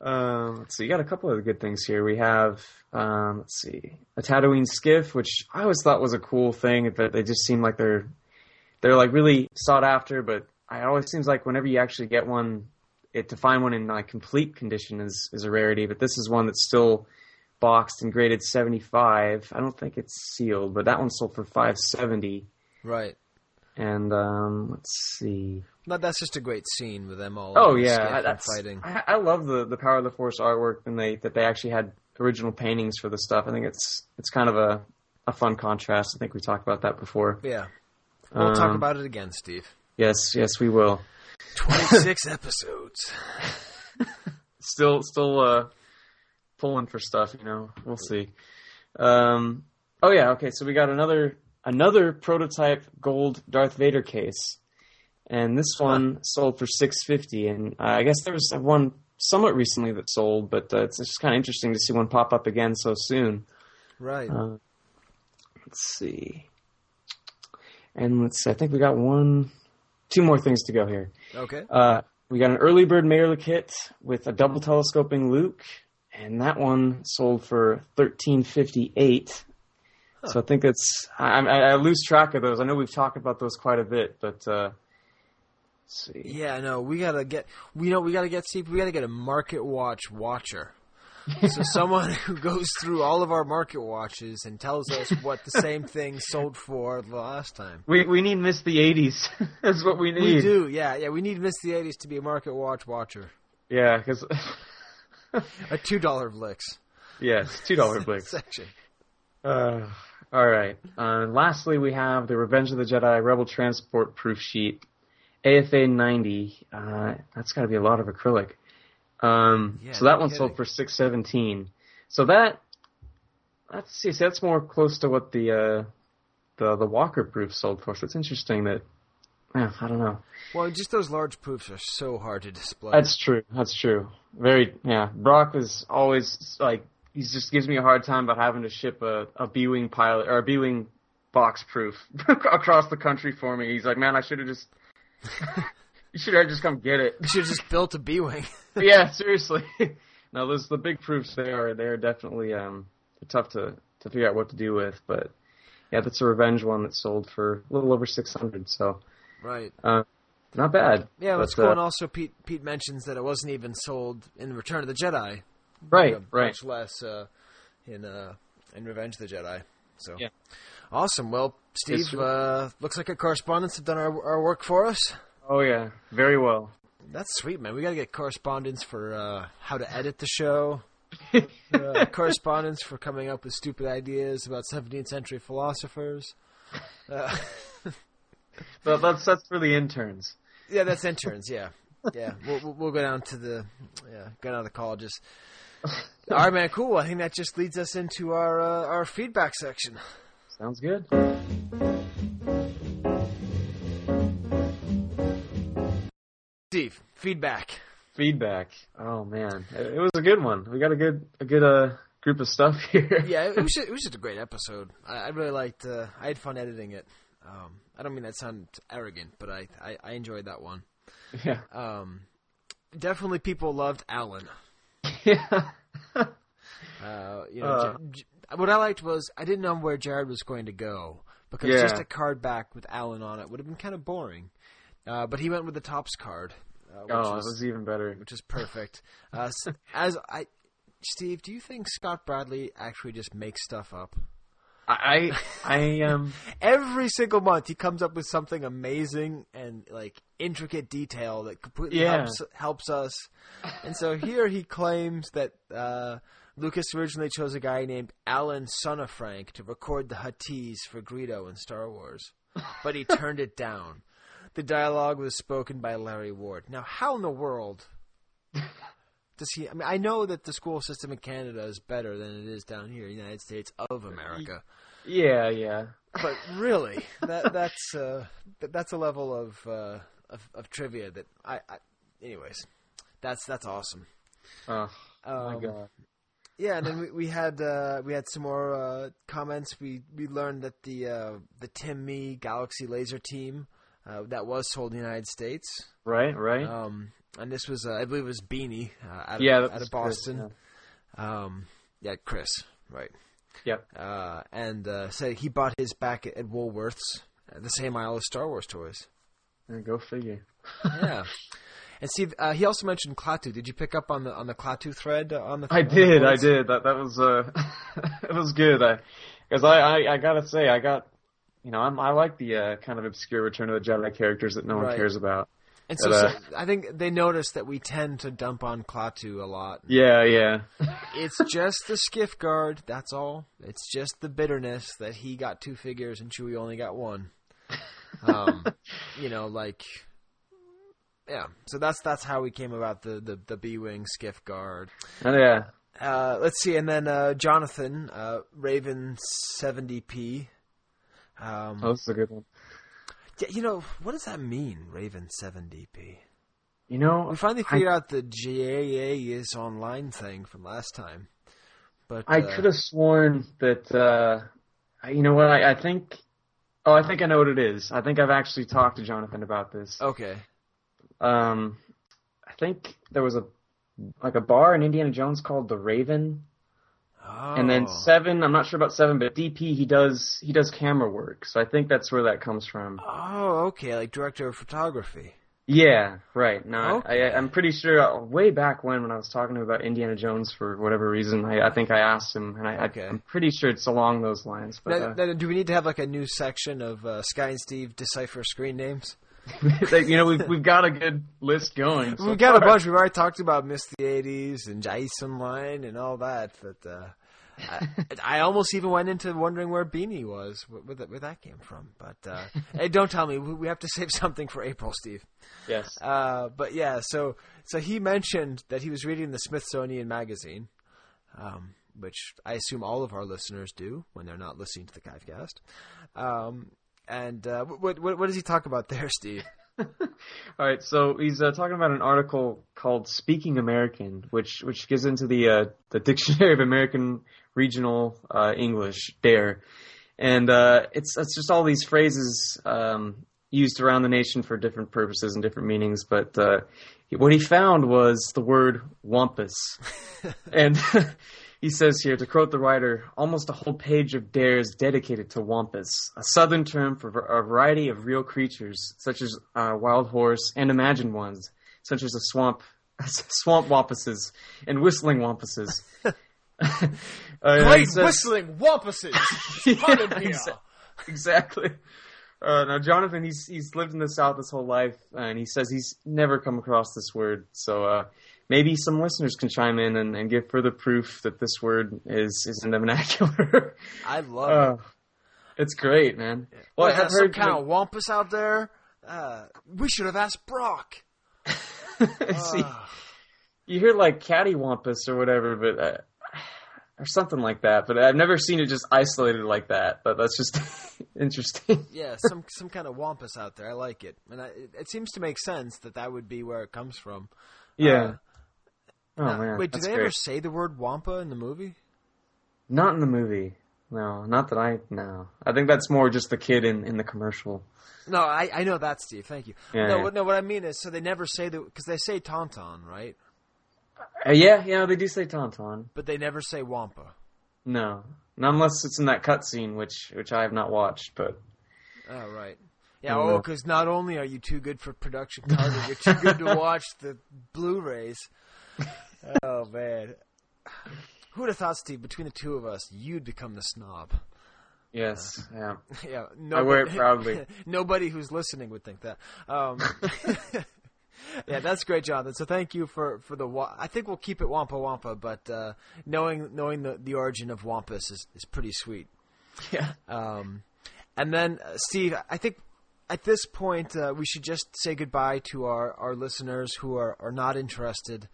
um, let's. You got a couple of good things here. We have, um, let's see, a Tatooine skiff, which I always thought was a cool thing, but they just seem like they're they're like really sought after. But I always seems like whenever you actually get one, it to find one in like complete condition is is a rarity. But this is one that's still boxed and graded 75. I don't think it's sealed, but that one sold for 570. Right. And um, let's see. But that's just a great scene with them all. Oh yeah, that's fighting. I, I love the the Power of the Force artwork and they that they actually had original paintings for the stuff. I think it's it's kind of a a fun contrast. I think we talked about that before. Yeah. We'll talk Um, about it again, Steve. Yes, yes, we will. 26 episodes. Still, still uh, pulling for stuff. You know, we'll see. Um, oh yeah, okay. So we got another another prototype gold Darth Vader case, and this one sold for six fifty. And I guess there was one somewhat recently that sold, but uh, it's just kind of interesting to see one pop up again so soon. Right. Uh, let's see. And let's see, I think we got one, two more things to go here. Okay. Uh, we got an early bird mailer kit with a double telescoping Luke, and that one sold for thirteen fifty eight. So I think it's I, I, I lose track of those. I know we've talked about those quite a bit, but uh, let's see. Yeah, no, we gotta get. We know we gotta get Steve. We gotta get a market watch watcher. so someone who goes through all of our market watches and tells us what the same thing sold for the last time. We we need Miss the eighties. That's what we need. We do, yeah, yeah. We need Miss the eighties to be a market watch watcher. Yeah, because a two dollar Vlix. Yes, two dollar Vlix section. Uh, all right. Uh, lastly, we have the Revenge of the Jedi Rebel Transport proof sheet, AFA 90. Uh, that's got to be a lot of acrylic. Um, Yeah, so that no one sold for 617. So that let's see, so that's more close to what the uh, the the Walker proof sold for. So it's interesting that yeah, I don't know. Well, just those large proofs are so hard to display. That's true. That's true. Very yeah. Broc was always like he just gives me a hard time about having to ship a a B wing pilot or a B wing box proof across the country for me. He's like, man, I should have just. you should have just come get it. You should have just built a B wing. yeah, seriously. Now, those the big proofs. They are they're definitely um tough to to figure out what to do with, but yeah, that's a revenge one that sold for a little over six hundred. So right. uh, not bad. Yeah, what's cool. uh, and also, Pete Pete mentions that it wasn't even sold in Return of the Jedi. Right, Uh, right. Much less uh, in uh, in Revenge of the Jedi. So Yeah. awesome. Well, Steve, uh, looks like our correspondents have done our, our work for us. Oh yeah, very well. That's sweet, man. We got to get correspondence for uh, how to edit the show. uh, correspondence for coming up with stupid ideas about 17th century philosophers. Uh, But that's that's for the interns. yeah, that's interns. Yeah, yeah. We'll, we'll, we'll go down to the yeah, go down to the colleges. All right, man. Cool. I think that just leads us into our uh, our feedback section. Sounds good. Steve, feedback. Feedback. Oh man, it was a good one. We got a good a good uh group of stuff here. Yeah, it was just, it was just a great episode. I, I really liked. Uh, I had fun editing it. Um, I don't mean that sound arrogant, but I, I, I enjoyed that one. Yeah. Um, definitely, people loved Alan. Yeah. Uh, you know, Uh. J- J- what I liked was I didn't know where Jared was going to go because Yeah. just a card back with Alan on it would have been kind of boring. Uh, but he went with the Topps card. Uh, which Oh, was, was even better. which is perfect. Uh, as I, Steve, do you think Scott Bradley actually just makes stuff up? I I um Every single month, he comes up with something amazing and like intricate detail that completely Yeah. helps helps us. And so here he claims that uh, Lucas originally chose a guy named Alan Son of Frank to record the Huttese for Greedo in Star Wars, but he turned it down. The dialogue was spoken by Larry Ward. Now, how in the world does he? I mean, I know that the school system in Canada is better than it is down here, in the United States of America. yeah yeah. But really, that that's uh, that's a level of, uh, of of trivia that I, I. Anyways, that's that's awesome. Oh my Um, god. Yeah, and then we, we had uh, we had some more uh, comments. We we learned that the uh, the Tomy Galaxy Laser Team uh, that was sold in the United States. Right right. Um, and this was uh, I believe it was Beanie uh, out, Yeah, of, out of Chris, Boston. Um, yeah, Chris, right? Yep. Uh, and uh, said he bought his back at, at Woolworths, uh, the same aisle as Star Wars toys. Yeah, go figure. Yeah. And Steve, uh, he also mentioned Klaatu. Did you pick up on the on the Klaatu thread on the? I on the did, I did. That that was uh, it was good. I because I, I I gotta say I got you know I'm I like the uh, kind of obscure Return of the Jedi characters that no one Right. cares about. And so, uh, so I think they noticed that we tend to dump on Klaatu a lot. Yeah yeah. It's just the skiff guard. That's all. It's just the bitterness that he got two figures and Chewie only got one. Um, you know, like, yeah. So that's that's how we came about the the, the B wing skiff guard. Oh, yeah. Uh, let's see, and then uh, Jonathan uh, Raven seventy P. Um, Oh, this is a good one. Yeah, you know, what does that mean, Raven 7 DP? You know, We finally I- figured out the GAA is online thing from last time. But I uh, could have sworn that. uh You know what? I, I think. Oh, I think I know what it is. I think I've actually talked to Jonathan about this. Okay. Um, I think there was a like a bar in Indiana Jones called the Raven, Oh. and then Seven. I'm not sure about Seven, but DP he does he does camera work, so I think that's where that comes from. Oh, okay, like director of photography. Yeah, right. No, Okay. I, I'm pretty sure uh, way back when, when I was talking to him about Indiana Jones for whatever reason, I, I think I asked him, and I, Okay. I, I'm pretty sure it's along those lines. But Now, uh, now, do we need to have like a new section of uh, Skye and Steve decipher screen names? you know, we've we've got a good list going. so We've got a bunch. We've already talked about Miss the '80s and Jason Line and all that, but uh, I, I almost even went into wondering where Beanie was, where, where, that, where that came from. But uh, hey, don't tell me. We, we have to save something for April, Steve. Yes. Uh, but yeah, so so he mentioned that he was reading the Smithsonian magazine, um, which I assume all of our listeners do when they're not listening to the Chivecast. Um, and uh, what, what what does he talk about there, Steve? All right, so he's uh, talking about an article called "Speaking American," which which gives into the uh, the Dictionary of American Regional uh, English there, and uh, it's it's just all these phrases um, used around the nation for different purposes and different meanings. But uh, what he found was the word "wampus," and he says here, to quote the writer, almost a whole page of dares dedicated to wampus, a southern term for a variety of real creatures, such as uh, wild horse and imagined ones, such as the swamp, swamp wampuses and whistling wampuses. Uh, Great says- whistling wampuses. Yeah, exa- exactly. Uh, now, Jonathan, he's he's lived in the South his whole life, and he says he's never come across this word. So uh, maybe some listeners can chime in and, and give further proof that this word is is in the vernacular. I love Uh, it. it's great, man. Well, Well, yeah, I've some kind of wampus out there. Uh, we should have asked Broc. See, you hear like cattywampus or whatever, but uh, or something like that. But I've never seen it just isolated like that. But that's just interesting. Yeah, some some kind of wampus out there. I like it, and I, it, it seems to make sense that that would be where it comes from. Yeah. Oh man, wait, do that's they great. ever say the word wampa in the movie? Not in the movie. No, not that I know. I think that's more just the kid in, in the commercial. No, I, I know that, Steve. Thank you. Yeah, no, yeah. what, no, what I mean is, so they never say the because they say tauntaun, right? Uh, yeah, yeah, they do say tauntaun. But they never say wampa. No, not unless it's in that cutscene, which which I have not watched. But Oh, right. Yeah, oh, because not only are you too good for production card, you're too good to watch the Blu-rays. Oh man, who would have thought, Steve? Between the two of us, you'd become the snob. yes, yeah, Yeah, I wear it proudly. nobody who's listening would think that. Um, yeah, that's great, Jonathan. So thank you for for the. wa- I think we'll keep it Wampa Wampa, but uh, knowing knowing the the origin of Wampus is is pretty sweet. Yeah. Um, and then uh, Steve, I think at this point uh, we should just say goodbye to our our listeners who are are not interested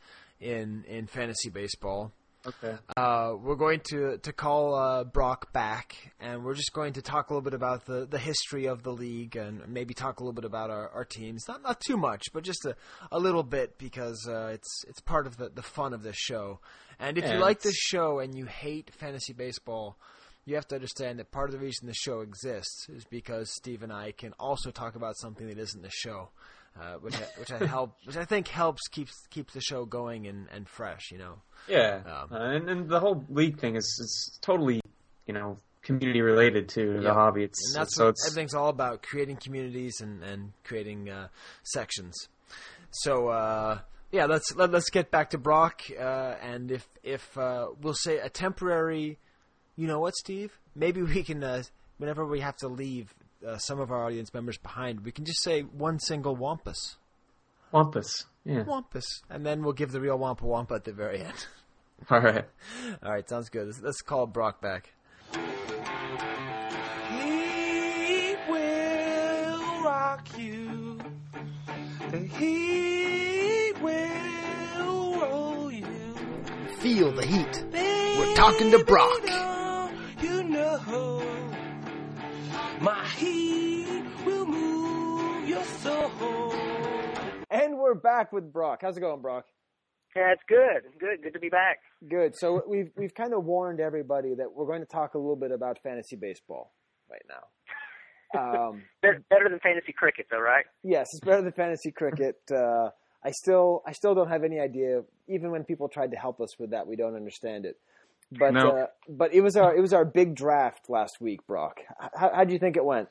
in in fantasy baseball. Okay. Uh, we're going to to call uh, Broc back, and we're just going to talk a little bit about the, the history of the league, and maybe talk a little bit about our, our teams. Not not too much, but just a, a little bit because uh, it's it's part of the, the fun of this show. And if Yeah, you like this show and you hate fantasy baseball, you have to understand that part of the reason the show exists is because Steve and I can also talk about something that isn't the show, uh, which I, which I help which I think helps keeps keeps the show going and, and fresh. You know. Yeah, Um, uh, and and the whole league thing is is totally you know community related to the hobby. It's and that's so what it's everything's all about creating communities and and creating uh, sections. So uh, yeah, let's let, let's get back to Broc, uh, and if if uh, we'll say a temporary, you know what, Steve? Maybe we can uh, whenever we have to leave uh, some of our audience members behind, we can just say one single wampus. Wampus. Yeah. Wampus, and then we'll give the real wampa wampa at the very end. All right. All right, sounds good. Let's, let's call Broc back. He will rock you. He will roll you. Feel the heat. Baby, We're talking to Broc. You know, you know my your soul. And we're back with Broc. How's it going, Broc? Yeah, it's good. Good. Good to be back. Good. So we've we've kind of warned everybody that we're going to talk a little bit about fantasy baseball right now. Um, Better, better than fantasy cricket, though, right? yes, it's better than fantasy cricket. Uh, I still I still don't have any idea. Even when people tried to help us with that, we don't understand it. But No. uh, but it was our it was our big draft last week, Broc. How how do you think it went?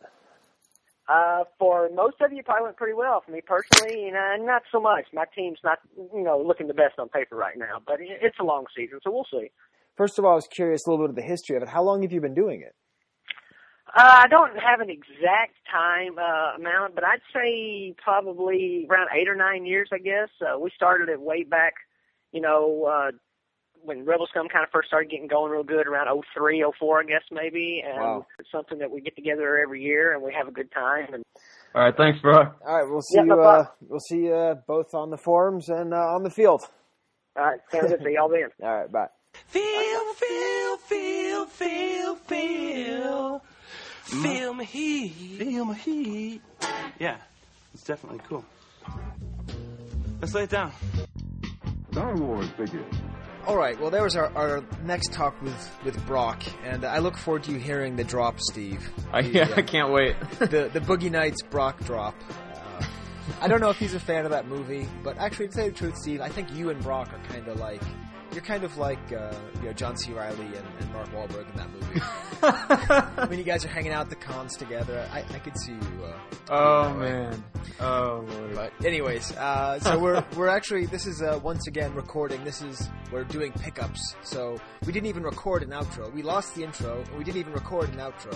Uh, for most of you, it probably went pretty well. For me personally, you know, not so much. My team's not, you know, looking the best on paper right now, but it's a long season, so we'll see. First of all, I was curious a little bit of the history of it. How long have you been doing it? Uh, I don't have an exact time uh, amount, but I'd say probably around eight or nine years, I guess. Uh, we started it way back, you know, uh, when Rebel Scum kind of first started getting going real good around oh three, oh four, I guess maybe. And Wow. it's something that we get together every year and we have a good time. And All right, thanks, bro. All right, we'll see Yeah, you. no Uh, we'll see you uh, both on the forums and uh, on the field. all right, sounds good. See y'all then. All right, bye. Feel, feel, feel, feel, feel. Feel my heat. Feel my heat. Yeah, it's definitely cool. Let's lay it down. Star Wars figures. All right. Well, there was our, our next talk with, with Broc, and I look forward to you hearing the drop, Steve. I, The, yeah, uh, I can't wait. the the Boogie Nights Broc drop. Uh, I don't know if he's a fan of that movie, but actually, to tell you the truth, Steve, I think you and Broc are kind of like you're kind of like uh, you know John C. Reilly and, and Mark Wahlberg in that movie. when you guys are hanging out at the cons together, I, I could see you. Uh, Oh doing that way. man. Oh lord. But anyways, uh, so we're we're actually this is uh, once again recording. This is we're doing pickups. So we didn't even record an outro. We lost the intro, and we didn't even record an outro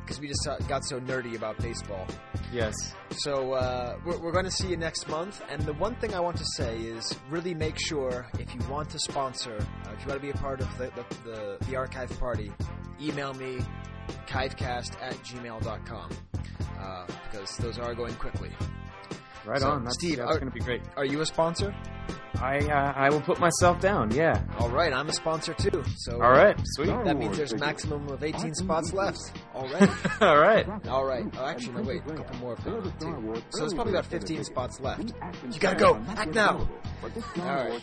because we just uh, got so nerdy about baseball. Yes. So uh, we're, we're going to see you next month. And the one thing I want to say is really make sure if you want to sponsor, uh, if you want to be a part of the the, the, the archive party, email me chivecast at gmail.com uh, because those are going quickly. Right So, on. That's, Steve, that's gonna be great. Are you a sponsor? I uh, I will put myself down. Yeah. All right, I'm a sponsor too. So All right. Sweet. that means there's maximum of 18 spots left All right. all right. All right. Oh, actually, no, wait. A couple more have gone too. So there's probably about 15 spots left. You gotta go. Act now. All right.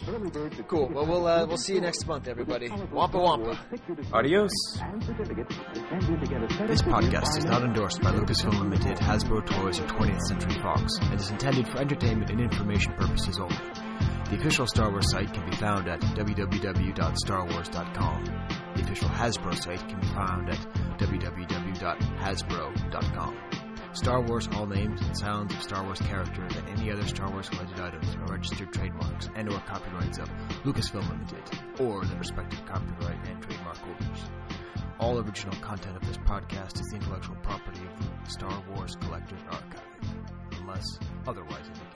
Cool. Well, we'll uh, we'll see you next month, everybody. Wampa wampa. Adios. This podcast is not endorsed by Lucasfilm Limited, Hasbro Toys, or 20th Century Fox, and is intended for entertainment and information purposes only. The official Star Wars site can be found at www.starwars.com. The official Hasbro site can be found at www.hasbro.com. Star Wars all names and sounds of Star Wars characters and any other Star Wars related items are registered trademarks and or copyrights of Lucasfilm Limited or the respective copyright and trademark holders. All original content of this podcast is the intellectual property of the Star Wars Collectors Archive, unless otherwise.